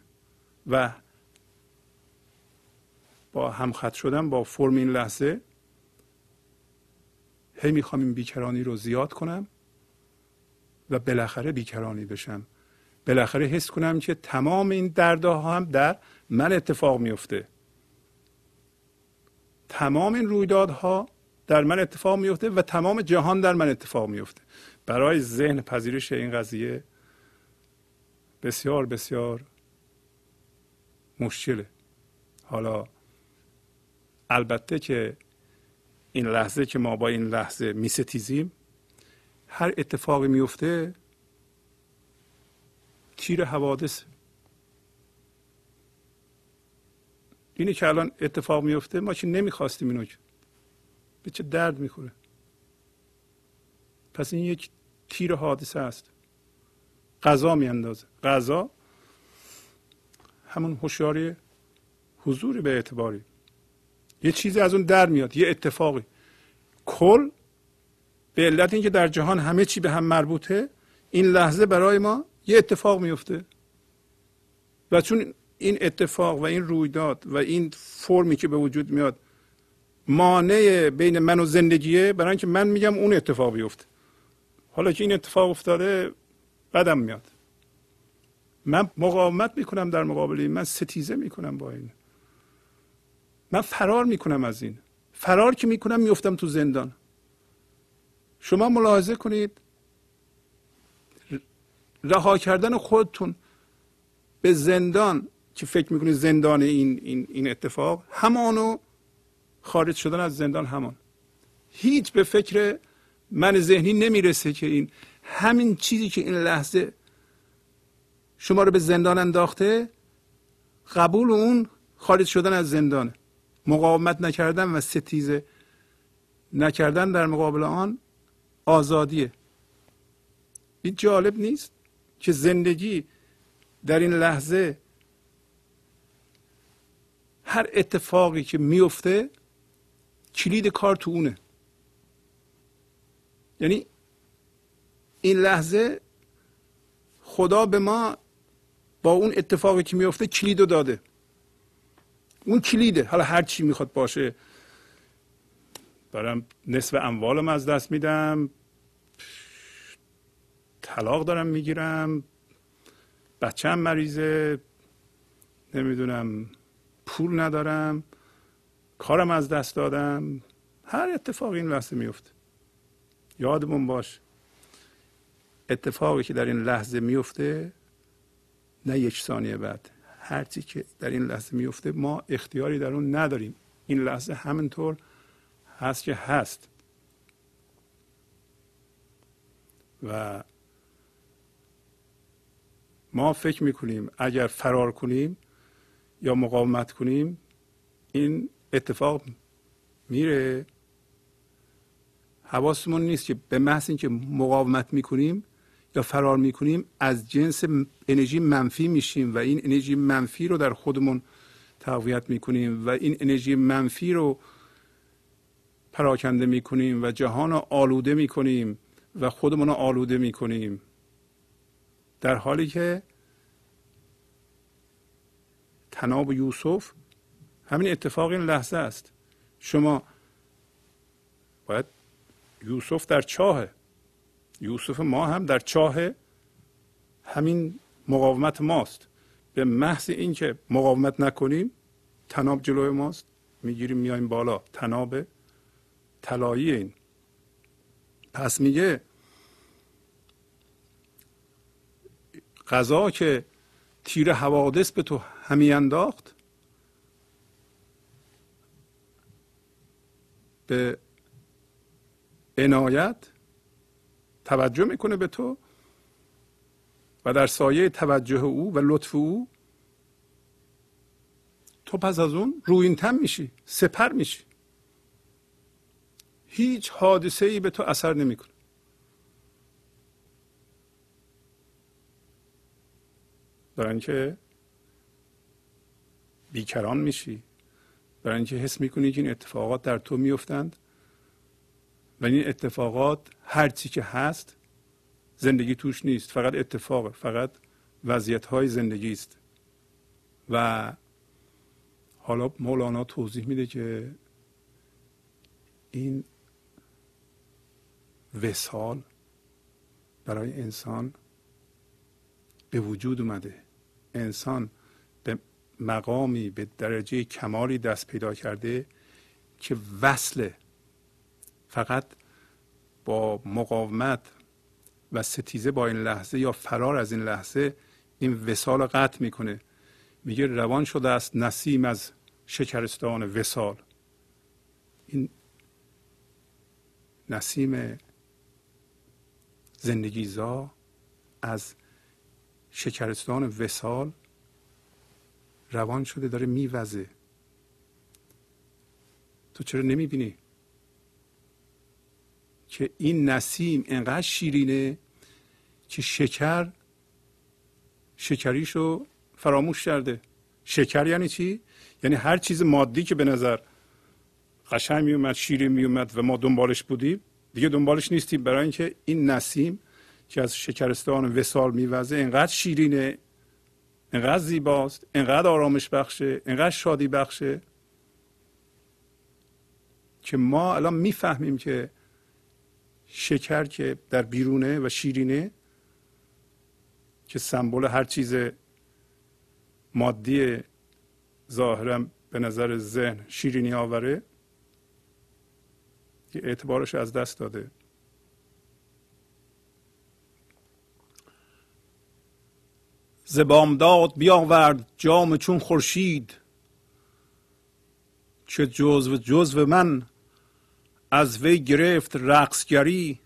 و با همخط شدن با فرم این لحظه هی می‌خوام این بیکرانی رو زیاد کنم و بالاخره بیکرانی بشم. بالاخره حس کنم که تمام این دردها هم در من اتفاق میفته تمام این رویدادها در من اتفاق میفته و تمام جهان در من اتفاق میفته برای ذهن پذیرش این قضیه بسیار بسیار مشکله. حالا البته که این لحظه که ما با این لحظه میستیزیم هر اتفاقی میفته تیر حوادث. اینی که الان اتفاق میفته ما که نمی‌خواستیم اینو به چه درد می‌خوره؟ پس این یک تیر حادثه است. غذا میاندازه. غذا همون هوشیاری حضوری به اعتباری. یه چیزی از اون در میاد یه اتفاقی. کل به علت اینکه در جهان همه چی به هم مربوطه این لحظه برای ما یه اتفاق میفته و چون این اتفاق و این رویداد و این فرمی که به وجود میاد مانع بین من و زندگیه برای اینکه من میگم اون اتفاق بیفته. حالا که این اتفاق افتاده بدم میاد. من مقاومت می‌کنم در مقابل این من ستیزه می‌کنم با این. من فرار می‌کنم از این. فرار که می‌کنم میفتم تو زندان. شما ملاحظه کنید رها کردن خودتون به زندان که فکر می‌کنید زندان این, این, این اتفاق همانو خارج شدن از زندان همان. هیچ به فکر من ذهنی نمی‌رسه که این همین چیزی که این لحظه شما رو به زندان انداخته قبول اون خارج شدن از زندانه. مقاومت نکردن و ستیزه نکردن در مقابل آن آزادیه. این جالب نیست که زندگی در این لحظه هر اتفاقی که میفته کلید کار تو اونه. یعنی این لحظه خدا به ما با اون اتفاقی که میفته کلید رو داده. اون کلیده. حالا هر چی می‌خواد باشه. دارم نصف اموالم از دست میدم. طلاق دارم می‌گیرم. بچم مریضه. نمی‌دونم. پول ندارم. کارم از دست دادم. هر اتفاقی این لحظه میفته یادمون باش اتفاقی که در این لحظه میفته نه یک ثانیه بعد. هرچی که در این لحظه میفته ما اختیاری در اون نداریم. این لحظه همینطور هست که هست. و ما فکر می‌کنیم اگر فرار کنیم یا مقاومت کنیم این اتفاق میره. حواسمون نیست که به محض اینکه مقاومت می‌کنیم یا فرار می‌کنیم از جنس انرژی منفی میشیم و این انرژی منفی رو در خودمون تقویت می‌کنیم و این انرژی منفی رو پراکنده می‌کنیم و جهان رو آلوده می‌کنیم و خودمون رو آلوده می‌کنیم. در حالی که تناب یوسف همین اتفاق این لحظه است. شما باید یوسف در چاهه. یوسف ما هم در چاه همین مقاومت ماست. به محض اینکه مقاومت نکنیم تناب جلوی ماست. می‌گیریم میایم بالا. تناب طلایی این. پس میگه قضا که تیر حوادث به تو همی انداخت به عنایت توجه می‌کنه به تو و در سایه توجه او و لطف او تو پس از اون روینتن میشی سپر میشی. هیچ حادثه ای به تو اثر نمی‌کنه. برای اینکه بیکران میشی برای اینکه حس می‌کنی که این اتفاقات در تو میفتند و این اتفاقات هرچی که هست زندگی توش نیست. فقط اتفاقه فقط وضعیت های زندگی است. و حالا مولانا توضیح میده که این وسال برای انسان به وجود اومده. انسان به مقامی به درجه کمالی دست پیدا کرده که وصله فقط با مقاومت و ستیزه با این لحظه یا فرار از این لحظه این وسال قطع می‌کنه. میگه روان شده است نسیم از شکرستان وسال. این نسیم زندگیزا از شکرستان وسال روان شده داره میوزه. تو چرا نمی‌بینی؟ که این نسیم انقدر شیرینه که شکر شکریشو فراموش کرده. شکر یعنی چی؟ یعنی هر چیز مادی که به نظر قشنگ میومد شیرین میومد و ما دنبالش بودیم. دیگه دنبالش نیستیم. برای اینکه این نسیم که از شکرستان وسال میوزه انقدر شیرینه انقدر زیباست انقدر آرامش بخشه انقدر شادی بخشه که ما الان می‌فهمیم که شکر که در بیرونه و شیرینه که سمبل هر چیز مادی ظاهرا به نظر ذهن شیرینی آوره که اعتبارش از دست داده. زبامداد بیاورد جام چون خورشید چه جزو جزو من از وی گرفت رقصگری.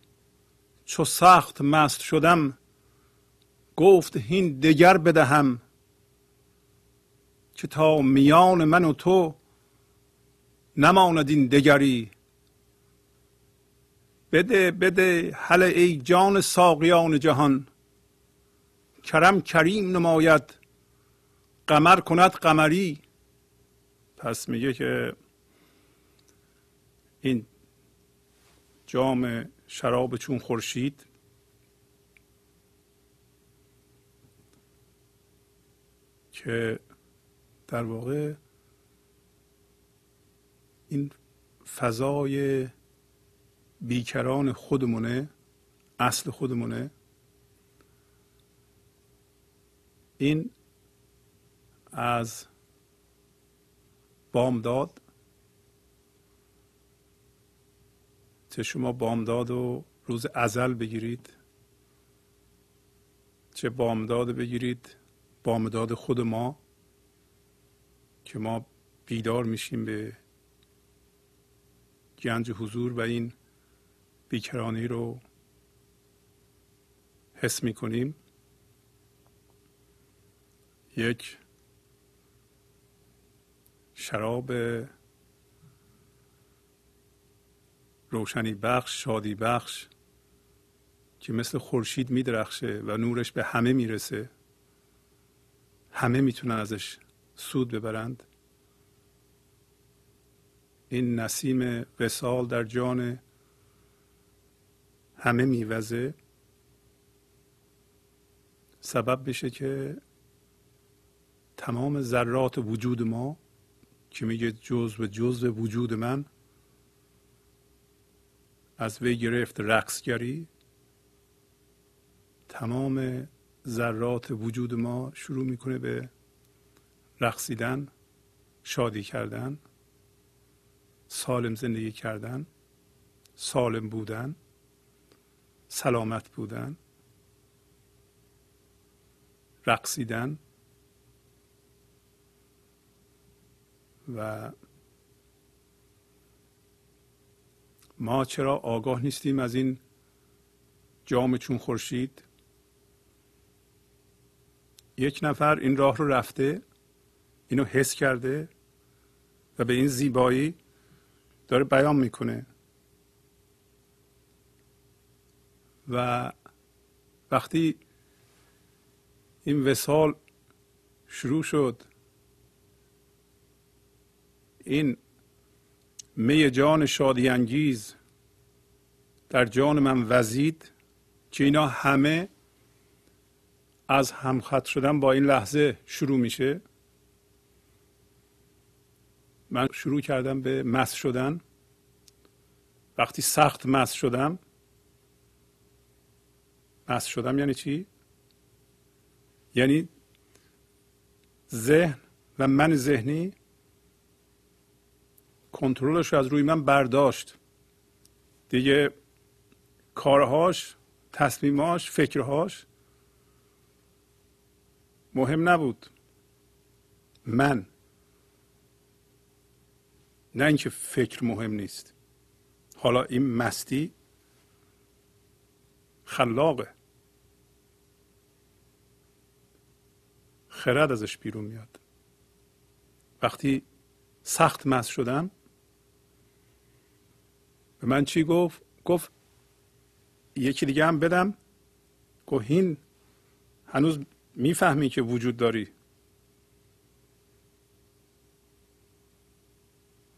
چو سخت مست شدم گفت هین دگر بدهم. که تا میان من و تو نماند این دگری. بده بده هل ای جان ساقیان جهان. کرم کریم نماید قمر کند قمری. پس میگه که این جام شراب چون خورشید. که در واقع این فضای بیکران خودمونه اصل خودمونه. این از بامداد چه شما بامداد و روز ازل بگیرید. چه بامداد بگیرید بامداد خود ما که ما بیدار میشیم به گنج حضور و این بیکرانی رو حس می‌کنیم. یک شراب روشنی بخش شادی بخش که مثل خورشید میدرخشه و نورش به همه می‌رسه. همه می‌تونن ازش سود ببرند. این نسیم وسال در جان همه میوزه. سبب بشه که تمام ذرات وجود ما که میگه جز و جز وجود من از وی گرفت رقصگری. تمام ذرات وجود ما شروع می‌کنه به رقصیدن شادی کردن سالم زندگی کردن سالم بودن سلامت بودن رقصیدن و ما چرا آگاه نیستیم از این جام چون خورشید؟ یک نفر این راه رو رفته اینو حس کرده و به این زیبایی داره بیان می‌کنه. و وقتی این وسال شروع شد این می جان شادی انگیز در جان من وزید که اینا همه از همخط شدن با این لحظه شروع میشه من شروع کردم به مس شدن وقتی سخت مس شدم مس شدم یعنی چی؟ یعنی ذهن و من ذهنی کنترلش از روی من برداشت. دیگه کارهاش تصمیماش فکرهاش مهم نبود. من. نه اینکه فکر مهم نیست. حالا این مستی خلاقه. خرد ازش بیرون میاد. وقتی سخت مست شدم به من چی گفت؟ گفت یکی دیگه هم بدم. گفت هین هنوز می‌فهمی که وجود داری.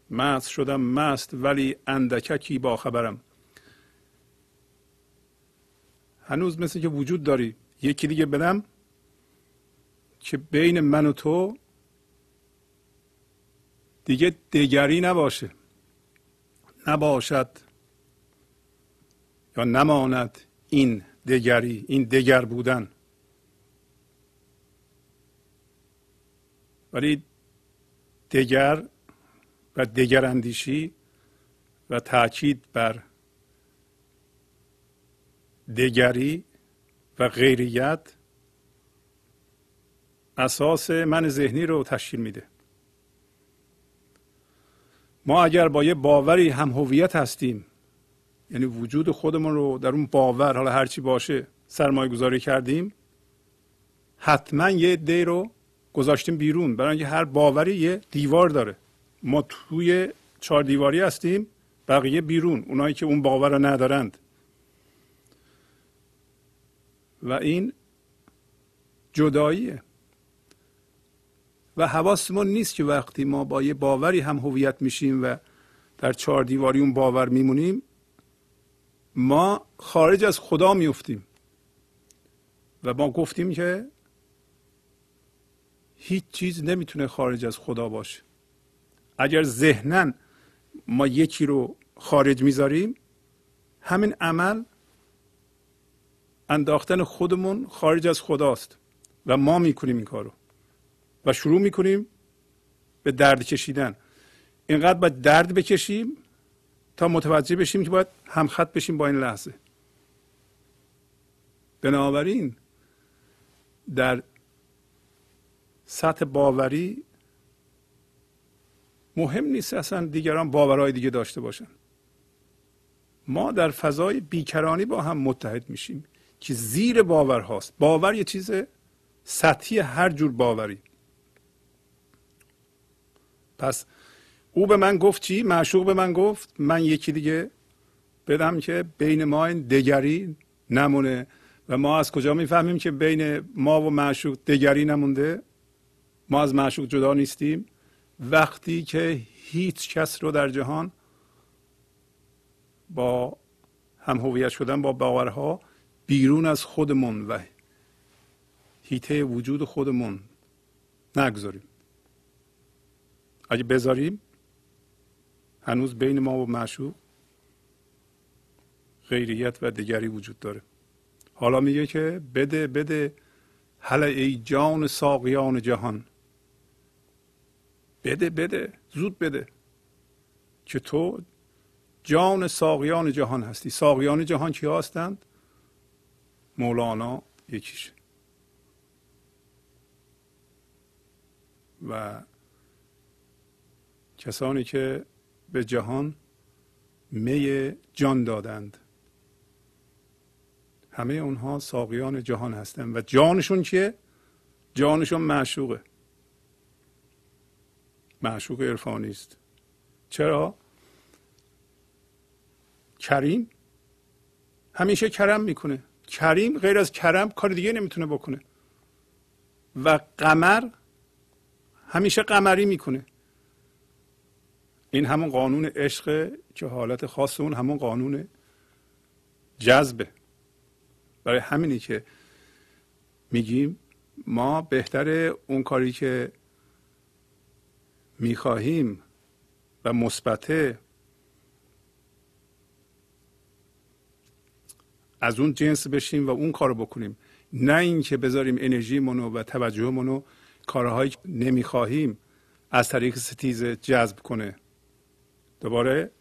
مست شدم مست ولی اندککی با خبرم. هنوز مثل که وجود داری. یکی دیگه بدم که بین من و تو دیگه دگری نباشه. نباشد یا نماند این دگری این دگر بودن. ولی دگر و دگر اندیشی و تاکید بر دگری و غیریت اساس من ذهنی رو تشکیل میده. ما اگر با یه باوری هم هویت هستیم یعنی وجود خودمون رو در اون باور حالا هرچی باشه سرمایه گذاری کردیم حتما یه دی رو گذاشتیم بیرون. برای اینکه هر باوری یه دیوار داره. ما توی چهار دیواری هستیم بقیه بیرون اونایی که اون باور رو ندارند. و این جداییه. و حواسمون نیست که وقتی ما با یه باوری هم هویت میشیم و در چهار دیواری اون باور میمونیم ما خارج از خدا میفتیم. و ما گفتیم که هیچ چیز نمی‌تونه خارج از خدا باشه. اگر ذهنا ما یکی رو خارج می‌ذاریم همین عمل انداختن خودمون خارج از خداست و ما می‌کنیم این کارو. و شروع می‌کنیم به درد کشیدن. اینقدر باید درد بکشیم تا متوجه بشیم که باید همخط بشیم با این لحظه. بنابراین در سطح باوری مهم نیست اصلا دیگران باورهای دیگه داشته باشن. ما در فضای بیکرانی با هم متحد میشیم که زیر باور هاست. باور یه چیز سطحی هر جور باوری. پس او به من گفت چی؟ معشوق به من گفت من یکی دیگه بدم که بین ما این دگری نمونه. و ما از کجا می‌فهمیم که بین ما و معشوق دگری نمونده؟ ما از معشوق جدا نیستیم. وقتی که هیچ کس رو در جهان با هم هویت شدن با باورها بیرون از خودمون و هیته وجود خودمون نگذاریم. اگه بذاریم هنوز بین ما و معشوق غیریت و دیگری وجود داره. حالا میگه که بده بده هل ای جان ساقیان جهان. بده بده زود بده که تو جان ساقیان جهان هستی. ساقیان جهان کی هستند؟ مولانا یکیش. و کسانی که به جهان می جان دادند. همه اونها ساقیان جهان هستند. و جانشون چیه؟ جانشون معشوقه. معشوق عرفانی است. چرا؟ کریم همیشه کرم می‌کنه. کریم غیر از کرم کار دیگه نمی‌تونه بکنه. و قمر همیشه قمری می‌کنه. این همون قانون عشق که حالت خاص اون همون قانون جذبه. برای همینی که میگیم ما بهتره اون کاری که می‌خواهیم و مثبته از اون جنس بشیم و اون کارو بکنیم. نه اینکه بذاریم انرژی منو و توجه منو کارهایی که نمی‌خواهیم از طریق ستیز جذب کنه. دوباره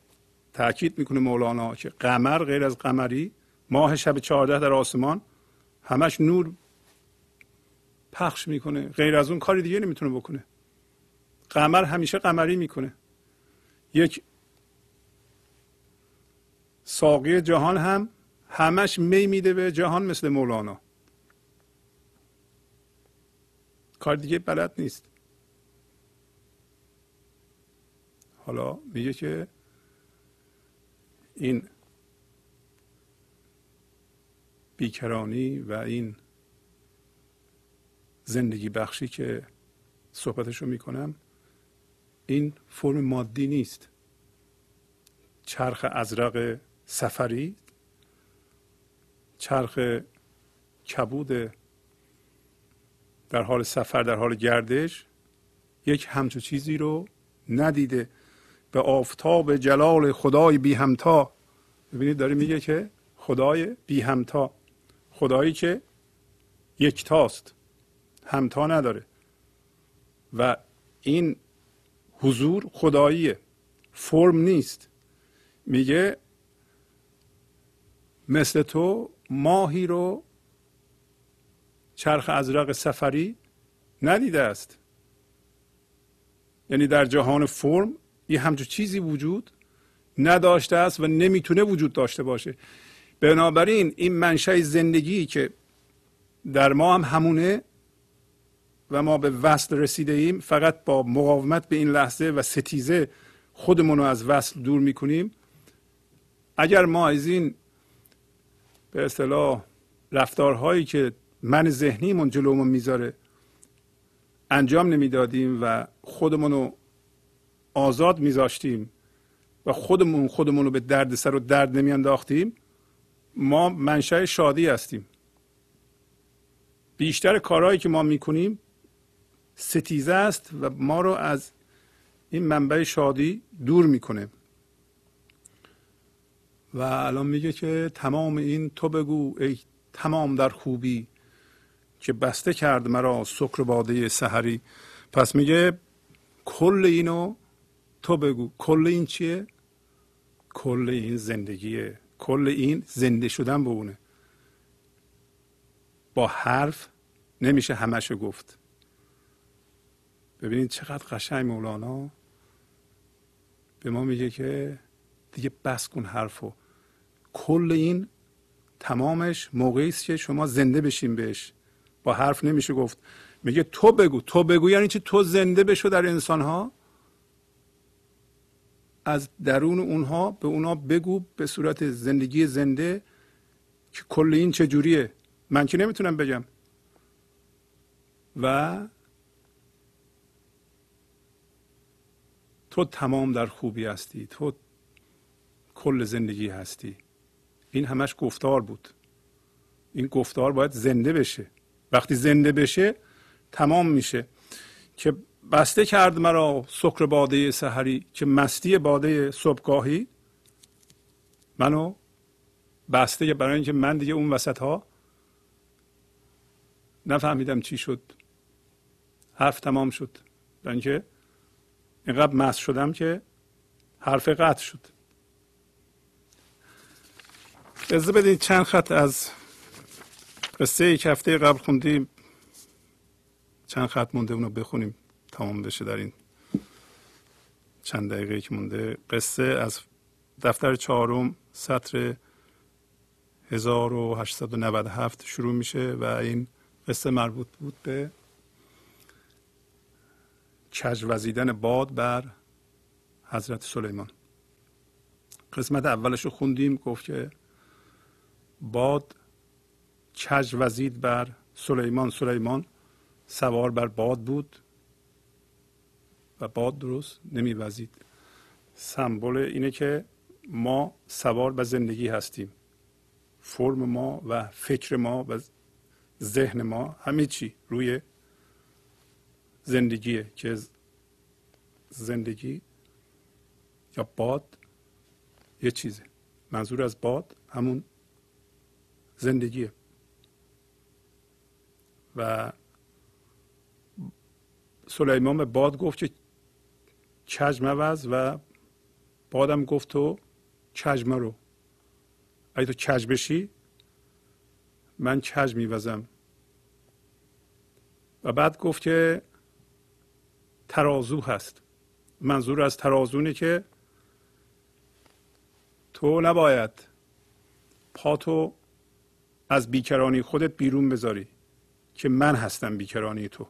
تاکید می‌کنه مولانا که قمر غیر از قمری ماه شب چهارده در آسمان همش نور پخش می‌کنه. غیر از اون کاری دیگه نمی‌تونه بکنه. قمر همیشه قمری می‌کنه. یک ساقی جهان هم همش می میده به جهان مثل مولانا. کار دیگه بلد نیست. حالا میگه که این بیکرانی و این زندگی بخشی که صحبتشو می‌کنم این فرم مادی نیست. چرخ ازرق سفری چرخ کبود در حال سفر در حال گردش یک همچو چیزی رو ندیده. به آفتاب جلال خدای بی همتا. ببینید داره میگه که خدای بی همتا. خدایی که یکتاست. همتا نداره. و این حضور خداییه. فرم نیست. میگه مثل تو ماهی رو چرخ ازرق سفری ندیده است. یعنی در جهان فرم یه همچون چیزی وجود نداشته است و نمی‌تونه وجود داشته باشه. بنابراین این منشأ زندگی که در ما هم همونه و ما به وصل رسیده ایم فقط با مقاومت به این لحظه و ستیزه خودمون رو از وصل دور می‌کنیم. اگر ما از این به اصطلاح رفتارهایی که من ذهنیمون جلومون می‌ذاره انجام نمی‌دادیم و خودمون رو آزاد میذاشتیم و خودمون خودمون رو به درد سر و درد نمیانداختیم ما منشأ شادی هستیم. بیشتر کارهایی که ما می‌کنیم ستیزه است و ما رو از این منبع شادی دور می‌کنه. و الان میگه که تمام این تو بگو ای تمام در خوبی که بسته کرد مرا سکر باده سحری. پس میگه کل اینو تو بگو کل این چیه؟ کل این زندگیه. کل این زنده شدن به اونه. با حرف نمیشه همشو گفت. ببینید چقدر قشنگ مولانا به ما میگه که دیگه بس کن حرفو. کل این تمامش موقعی است که شما زنده بشین بهش. با حرف نمیشه گفت. میگه تو بگو. تو بگو یعنی چی؟ تو زنده بشو در انسان ها از درون اونها به اونها بگو به صورت زندگی زنده که کل این چجوریه من که نمی‌تونم بگم. و تو تمام در خوبی هستی. تو کل زندگی هستی. این همش گفتار بود. این گفتار باید زنده بشه. وقتی زنده بشه تمام میشه. که بسته کرد مرا سکر باده سحری که مستی باده صبحگاهی. منو بسته برای اینکه من دیگه اون وسط ها نفهمیدم چی شد. حرف تمام شد. برای اینکه اینقدر مست شدم که حرف قطع شد. اجازه بدید چند خط از قصه ای که هفته قبل خوندیم. چند خط مونده اونو بخونیم. تمام بشه در این چند دقیقه که مونده. قصه از دفتر چهارم سطر 1897 شروع میشه و این قصه مربوط بود به کج وزیدن باد بر حضرت سلیمان. قسمت اولش رو خوندیم گفت که باد کج وزید بر سلیمان سلیمان سوار بر باد بود. و باد درست نمیوزید. سمبل اینه که ما سوار به زندگی هستیم. فرم ما و فکر ما و ذهن ما همه چی روی زندگیه که زندگی یا باد یه چیزه. منظور از باد همون زندگیه. و سلیمان به باد گفت که چجم عوض و بادم گفت تو چجمه رو. اگه تو چج بشی من چج میوزم. و بعد گفت که ترازو هست. منظور از ترازونه که تو نباید پاتو از بیکرانی خودت بیرون بذاری که من هستم بیکرانی تو.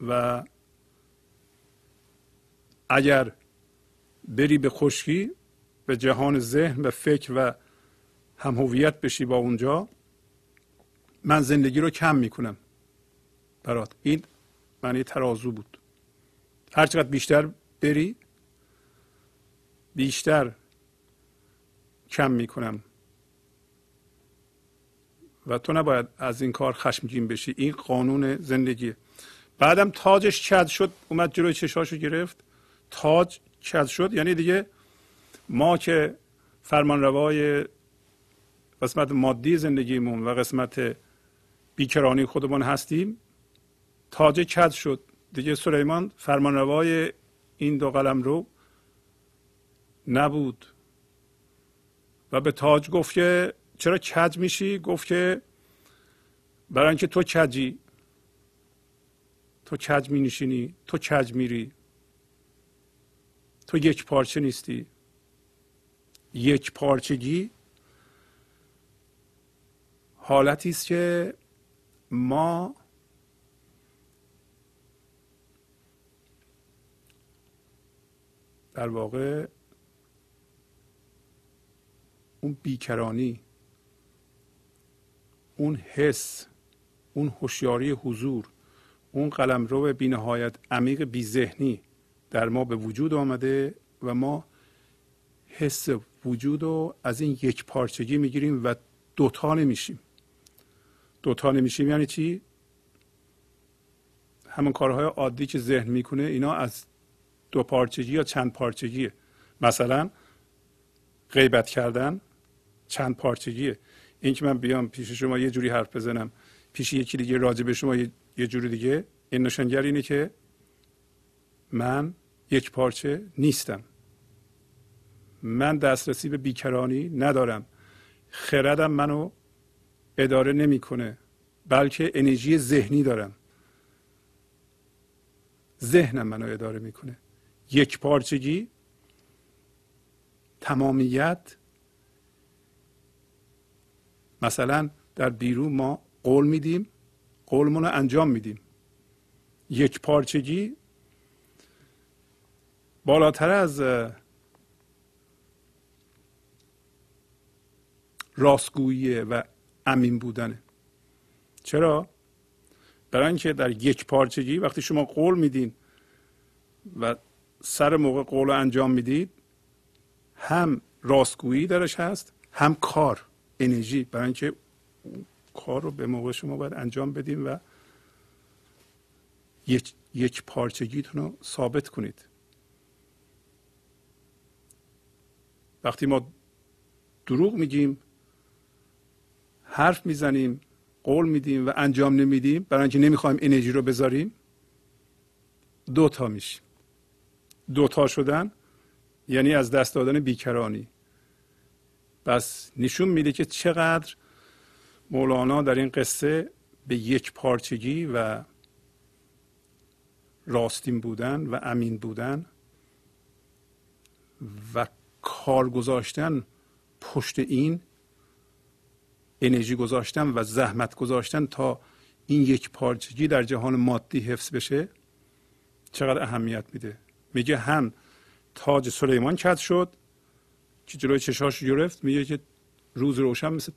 و اگر بری به خشکی به جهان ذهن و فکر و هم هویت بشی با اونجا من زندگی رو کم می‌کنم برات. این معنی ترازو بود. هر چقدر بیشتر بری بیشتر کم می‌کنم. و تو نباید از این کار خشمگین بشی. این قانون زندگیه. بعدم تاجش چد شد اومد جلوی چشاشو گرفت. تاج چد شد. یعنی دیگه ما که فرمانروای قسمت مادی زندگیمون و قسمت بیکرانی خودمون هستیم تاج کد شد. دیگه سلیمان فرمانروای این دو قلم رو نبود. و به تاج گفت که چرا کج میشی؟ گفت که برای اینکه تو کجی. تو کج می نشینی؟ تو کج میری؟ تو یک پارچه نیستی. یک پارچگی حالتی است که ما در واقع اون بیکرانی اون حس اون هوشیاری حضور اون قلمرو بینهایت عمیق بیذهنی در ما به وجود آمده و ما حس وجود رو از این یک پارچگی می‌گیریم و دوتا نمیشیم. دوتا نمیشیم یعنی چی؟ همون کارهای عادی که ذهن می‌کنه اینا از دو پارچگی یا چند پارچگیه. مثلا غیبت کردن چند پارچگیه. این که من بیام پیش شما یه جوری حرف بزنم. پیش یکی دیگه راجع به شما یه جوری دیگه. این نشانگر اینه که من یک پارچه نیستم. من دسترسی به بیکرانی ندارم. خردم منو اداره نمی‌کنه بلکه انرژی ذهنی دارم. ذهنم منو اداره می‌کنه. یک پارچگی تمامیت. مثلا در بیرون ما قول میدیم قولمون رو انجام میدیم. یک پارچگی بالاتر از راستگویی و امین بودنه. چرا؟ برای اینکه در یک پارچگی وقتی شما قول میدین و سر موقع قول رو انجام می‌دید هم راستگویی درش هست هم کار انرژی. برای اینکه کار رو به موقع شما باید انجام بدیم و یک, یک پارچگیتون رو ثابت کنید. وقتی ما دروغ میگیم حرف می‌زنیم قول میدیم و انجام نمیدیم برای اینکه نمی‌خوایم انرژی رو بذاریم دو تا میشیم. دو تا شدن یعنی از دست دادن بیکرانی. پس نشون میده که چقدر مولانا در این قصه به یک پارچگی و راستین بودن و امین بودن و کار گذاشتن پشت این انرژی گذاشتن و زحمت گذاشتن تا این یک پارچگی در جهان مادی حفظ بشه چقدر اهمیت میده؟ میگه هم تاج سلیمان کت شد؟ که جلوی چشاش گرفت؟ میگه که روز روشن مثل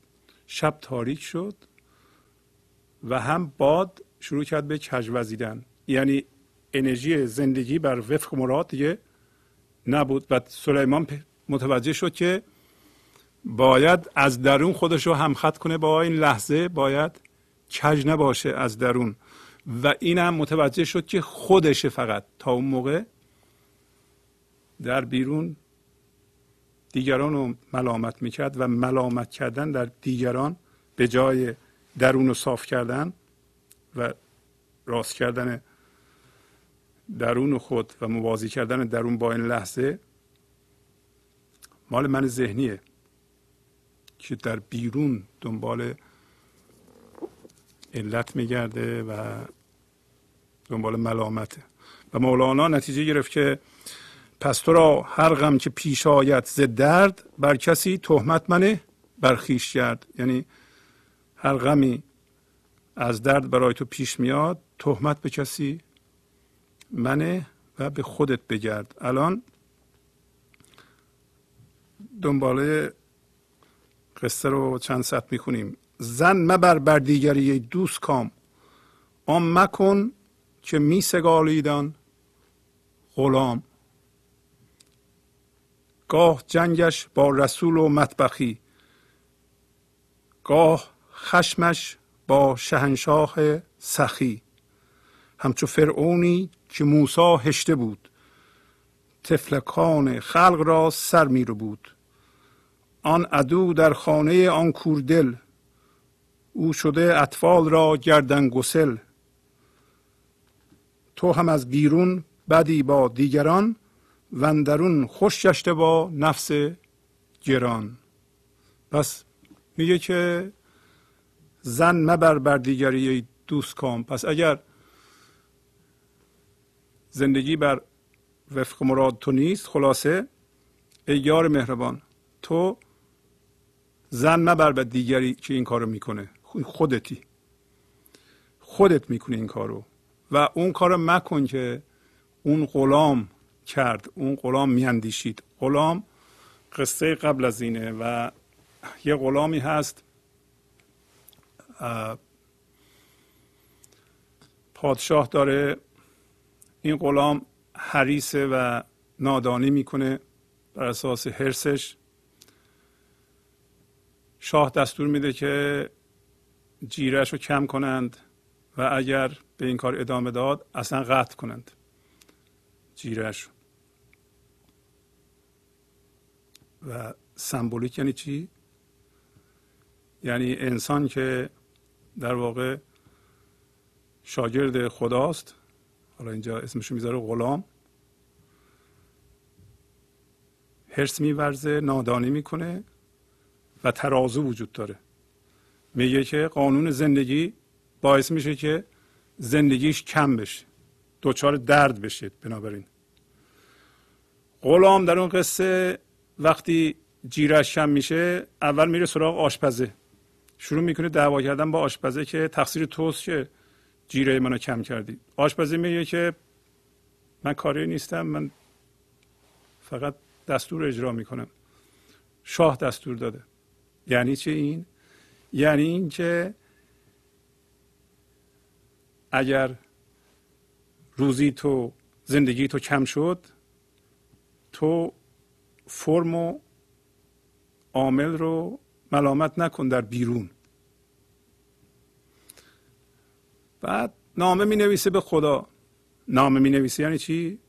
شب تاریک شد و هم باد شروع کرد به کج وزیدن. یعنی انرژی زندگی بر وفق مراد دیگه نبود و سلیمان متوجه شد که باید از درون خودش رو همخط کنه. با این لحظه باید کج نباشه از درون. و این هم متوجه شد که خودشه فقط. تا اون موقع در بیرون دیگران رو ملامت می‌کرد و ملامت کردن در دیگران به جای درون رو صاف کردن و راست کردن درون خود و موازی کردن درون با این لحظه مال من ذهنیه که در بیرون دنبال علت میگرده و دنبال ملامته. و مولانا نتیجه گرفت که پس تو را هر غم که پیش آید ز درد بر کسی تهمت منه بر خویش کرد یعنی هر غمی از درد برای تو پیش میاد تهمت به کسی منه و به خودت بگرد. الان دنباله قصه رو چند ست می‌خونیم. زن مبر بر دیگری دوست کام. آن مکن که می سگالیدان غلام. گاه جنگش با رسول و مطبخی. گاه خشمش با شهنشاه سخی. همچو فرعونی که موسا هشته بود. تفلکان خلق را سر می رو بود آن عدو در خانه آن کوردل. او شده اطفال را گردن گسل. تو هم از بیرون بدی با دیگران وندرون خوش گشته با نفس گران. پس میگه که زن مبر بر دیگری دوست کام. پس اگر زندگی بر وفق مراد تو نیست خلاصه ای یار مهربان تو زن مبر به دیگری که این کارو می‌کنه. خودتی. خودت می‌کنی این کارو. و اون کارو مکن که اون غلام کرد. اون غلام میاندیشید. غلام قصه قبل از اینه و یه غلامی هست پادشاه داره. این غلام حریصه و نادانی می‌کنه بر اساس حرسش شاه دستور میده که جیرش رو کم کنند و اگر به این کار ادامه داد اصلا قطع کنند جیرش و سمبولیک یعنی چی؟ یعنی انسان که در واقع شاگرد خداست حالا اینجا اسمشو می‌ذاره غلام هرس میورزه نادانی می‌کنه و ترازو وجود داره. میگه که قانون زندگی باعث میشه که زندگیش کم بشه دچار درد بشه بنابراین. غلام در اون قصه وقتی جیرش کم میشه اول میره سراغ آشپزه. شروع می‌کنه دعوا کردن با آشپزه که تقصیر توست که جیره منو کم کردی. آشپزه میگه که من کاری نیستم من فقط دستور اجرا می‌کنم. شاه دستور داده. یعنی چه این؟ یعنی اینکه اگر روزی تو زندگی تو کم شد تو فرم و عامل رو ملامت نکن در بیرون. بعد نامه می نویسه به خدا. نامه می نویسه یعنی چی؟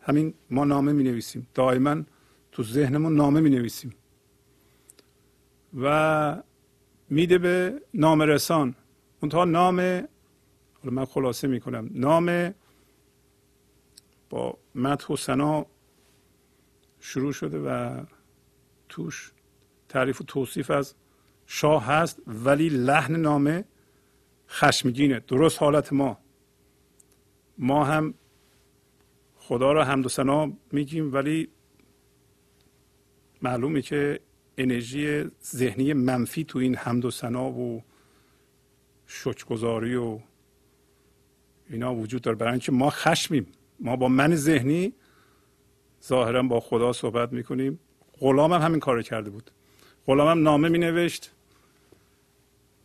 همین ما نامه می نویسیم دائما تو ذهنمون نامه می نویسیم و میده به نام رسان. منتها نام حالا من خلاصه می کنم نام با مدح و سنا شروع شده و توش تعریف و توصیف از شاه هست ولی لحن نامه خشمگینه. درست حالت ما. ما هم خدا را حمد و سنا میگیم ولی معلومه که انرژی ذهنی منفی تو این حمد و سنا و شکرگزاری و اینا وجود داره. برای اینکه ما خشمیم. ما با من ذهنی ظاهرا با خدا صحبت می‌کنیم. غلام هم همین کار کرده بود. غلام هم نامه می نوشت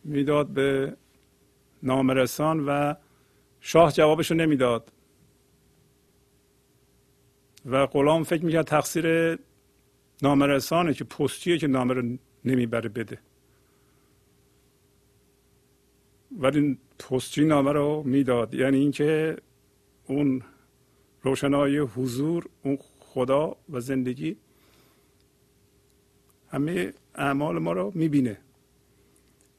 می‌داد به نامرسان و شاه جوابش رو نمی‌داد. و غلام فکر می‌کرد تقصیر نامرسانه که پستیه که نامه رو نمی‌بره بده. ولی پستچی نامه رو می‌داد. یعنی اینکه اون روشنایی حضور اون خدا و زندگی همه اعمال ما رو می‌بینه.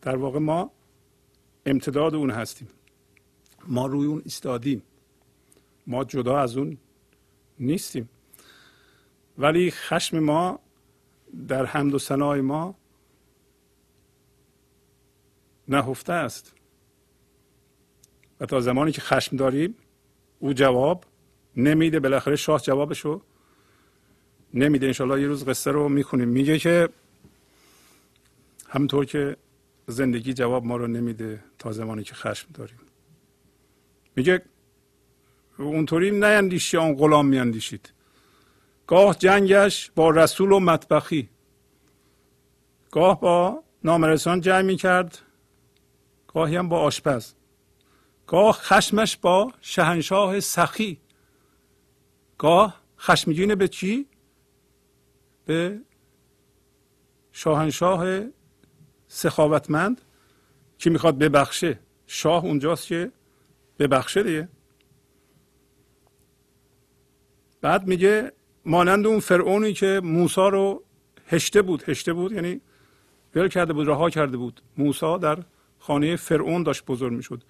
در واقع ما امتداد اون هستیم. ما روی اون ایستادیم. ما جدا از اون نیستیم. ولی خشم ما در حمد و ثنای ما نهفته است. و تا زمانی که خشم داریم او جواب نمیده. بالاخره شاه جوابشو نمیده. انشالله یه روز قصه رو می‌خونیم. میگه که همطور که زندگی جواب ما رو نمیده تا زمانی که خشم داریم. میگه اونطوری نیندیشی آن غلام میاندیشید. گاه جنگش با رسول و مطبخی. گاه با نامرسان جنگ می‌کرد. گاهی هم با آشپز. گاه خشمش با شهنشاه سخی. گاه خشمگین به چی؟ به شاهنشاه سخاوتمند که می‌خواد ببخشه. شاه اونجاست که ببخشه دیگه. بعد میگه مانند اون فرعونی که موسا رو هشته بود هشته بود یعنی ول کرده بود رها کرده بود. موسا در خانه فرعون داشت بزرگ می‌شد.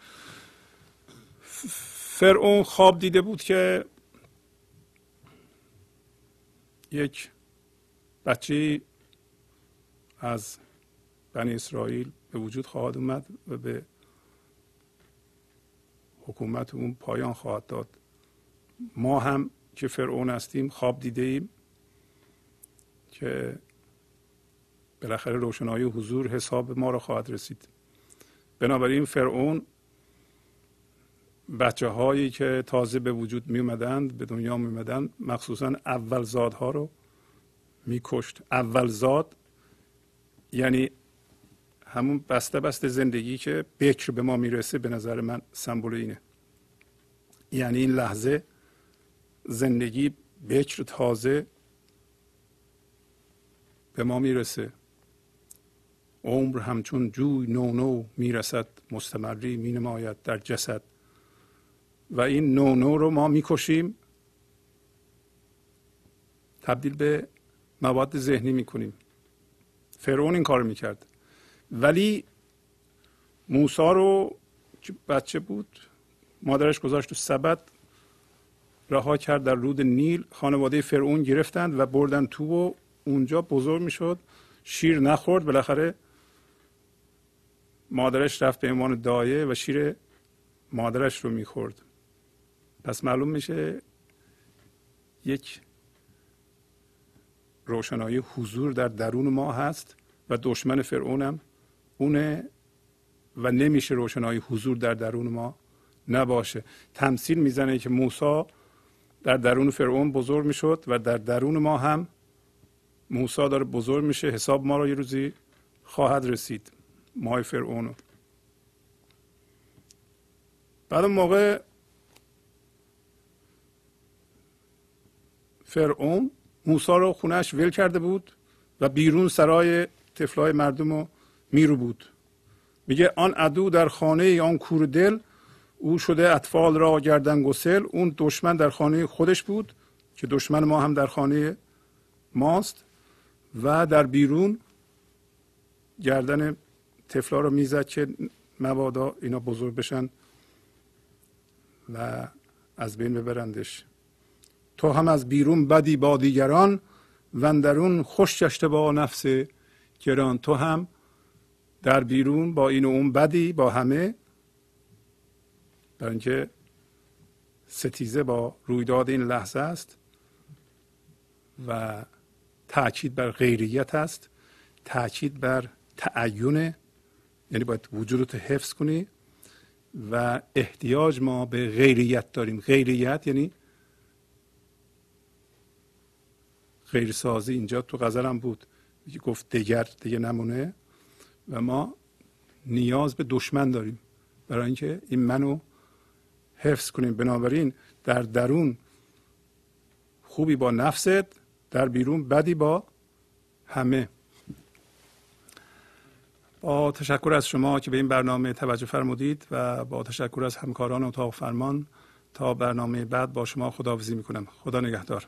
فرعون خواب دیده بود که یک بچه از بنی اسرائیل به وجود خواهد اومد و به حکومت اون پایان خواهد داد. ما هم که فرعون هستیم خواب دیده ایم که بالاخره روشنایی حضور حساب ما را خواهد رسید. بنابراین فرعون بچه هایی که تازه به وجود می اومدند به دنیا می اومدند مخصوصا اول زادها رو میکشت. اول زاد یعنی همون بسته بسته زندگی که بکر به ما می‌رسه به نظر من سمبول اینه. یعنی این لحظه زندگی بکر تازه به ما می‌رسه. عمر همچون جوی نو نو می‌رسد مستمری مینماید در جسد. و این نو نو رو ما می‌کشیم تبدیل به مواد ذهنی می‌کنیم. فرعون این کار می‌کرد. ولی موسا رو که بچه بود مادرش گذاشت تو سبد. رها کرد در رود نیل. خانواده فرعون گرفتند و بردن تو و اونجا بزرگ می‌شد. شیر نخورد. بالاخره مادرش رفت به عنوان دایه و شیر مادرش رو می‌خورد. پس معلوم میشه یک روشنایی حضور در درون ما هست و دشمن فرعونم اونه و نمیشه روشنایی حضور در درون ما نباشه. تمثیل می‌زنه که موسی در درون فرعون بزرگ می‌شد و در درون ما هم موسی داره بزرگ میشه. حساب ما رو یه روزی خواهد رسید مای فرعون بعد موقع فرعون موسی رو خونش ول کرده بود و بیرون سرای طفلای مردم رو میرو بود. میگه آن عدو در خانه آن کور دل او شده اطفال را گردن گسل. اون دشمن در خانه خودش بود که دشمن ما هم در خانه ماست و در بیرون گردن تفلا رو می‌زد که مبادا اینا بزرگ بشن و از بین ببرندش. تو هم از بیرون بدی با دیگران وندرون خوش گشته با نفس گران. تو هم در بیرون با این و اون بدی با همه برای اینکه ستیزه با رویداد این لحظه است و تاکید بر غیریت است تاکید بر تعین یعنی باید وجودت حفظ کنی و احتیاج ما به غیریت داریم. غیریت یعنی غیرسازی. اینجا تو غزل هم بود گفت دگر دیگه نمونه. و ما نیاز به دشمن داریم. برای اینکه این منو حفظ کنیم. بنابراین در درون خوبی با نفست در بیرون بدی با همه. با تشکر از شما که به این برنامه توجه فرمودید و با تشکر از همکاران اتاق فرمان تا برنامه بعد با شما خداحافظی می‌کنم. خدا نگهدار.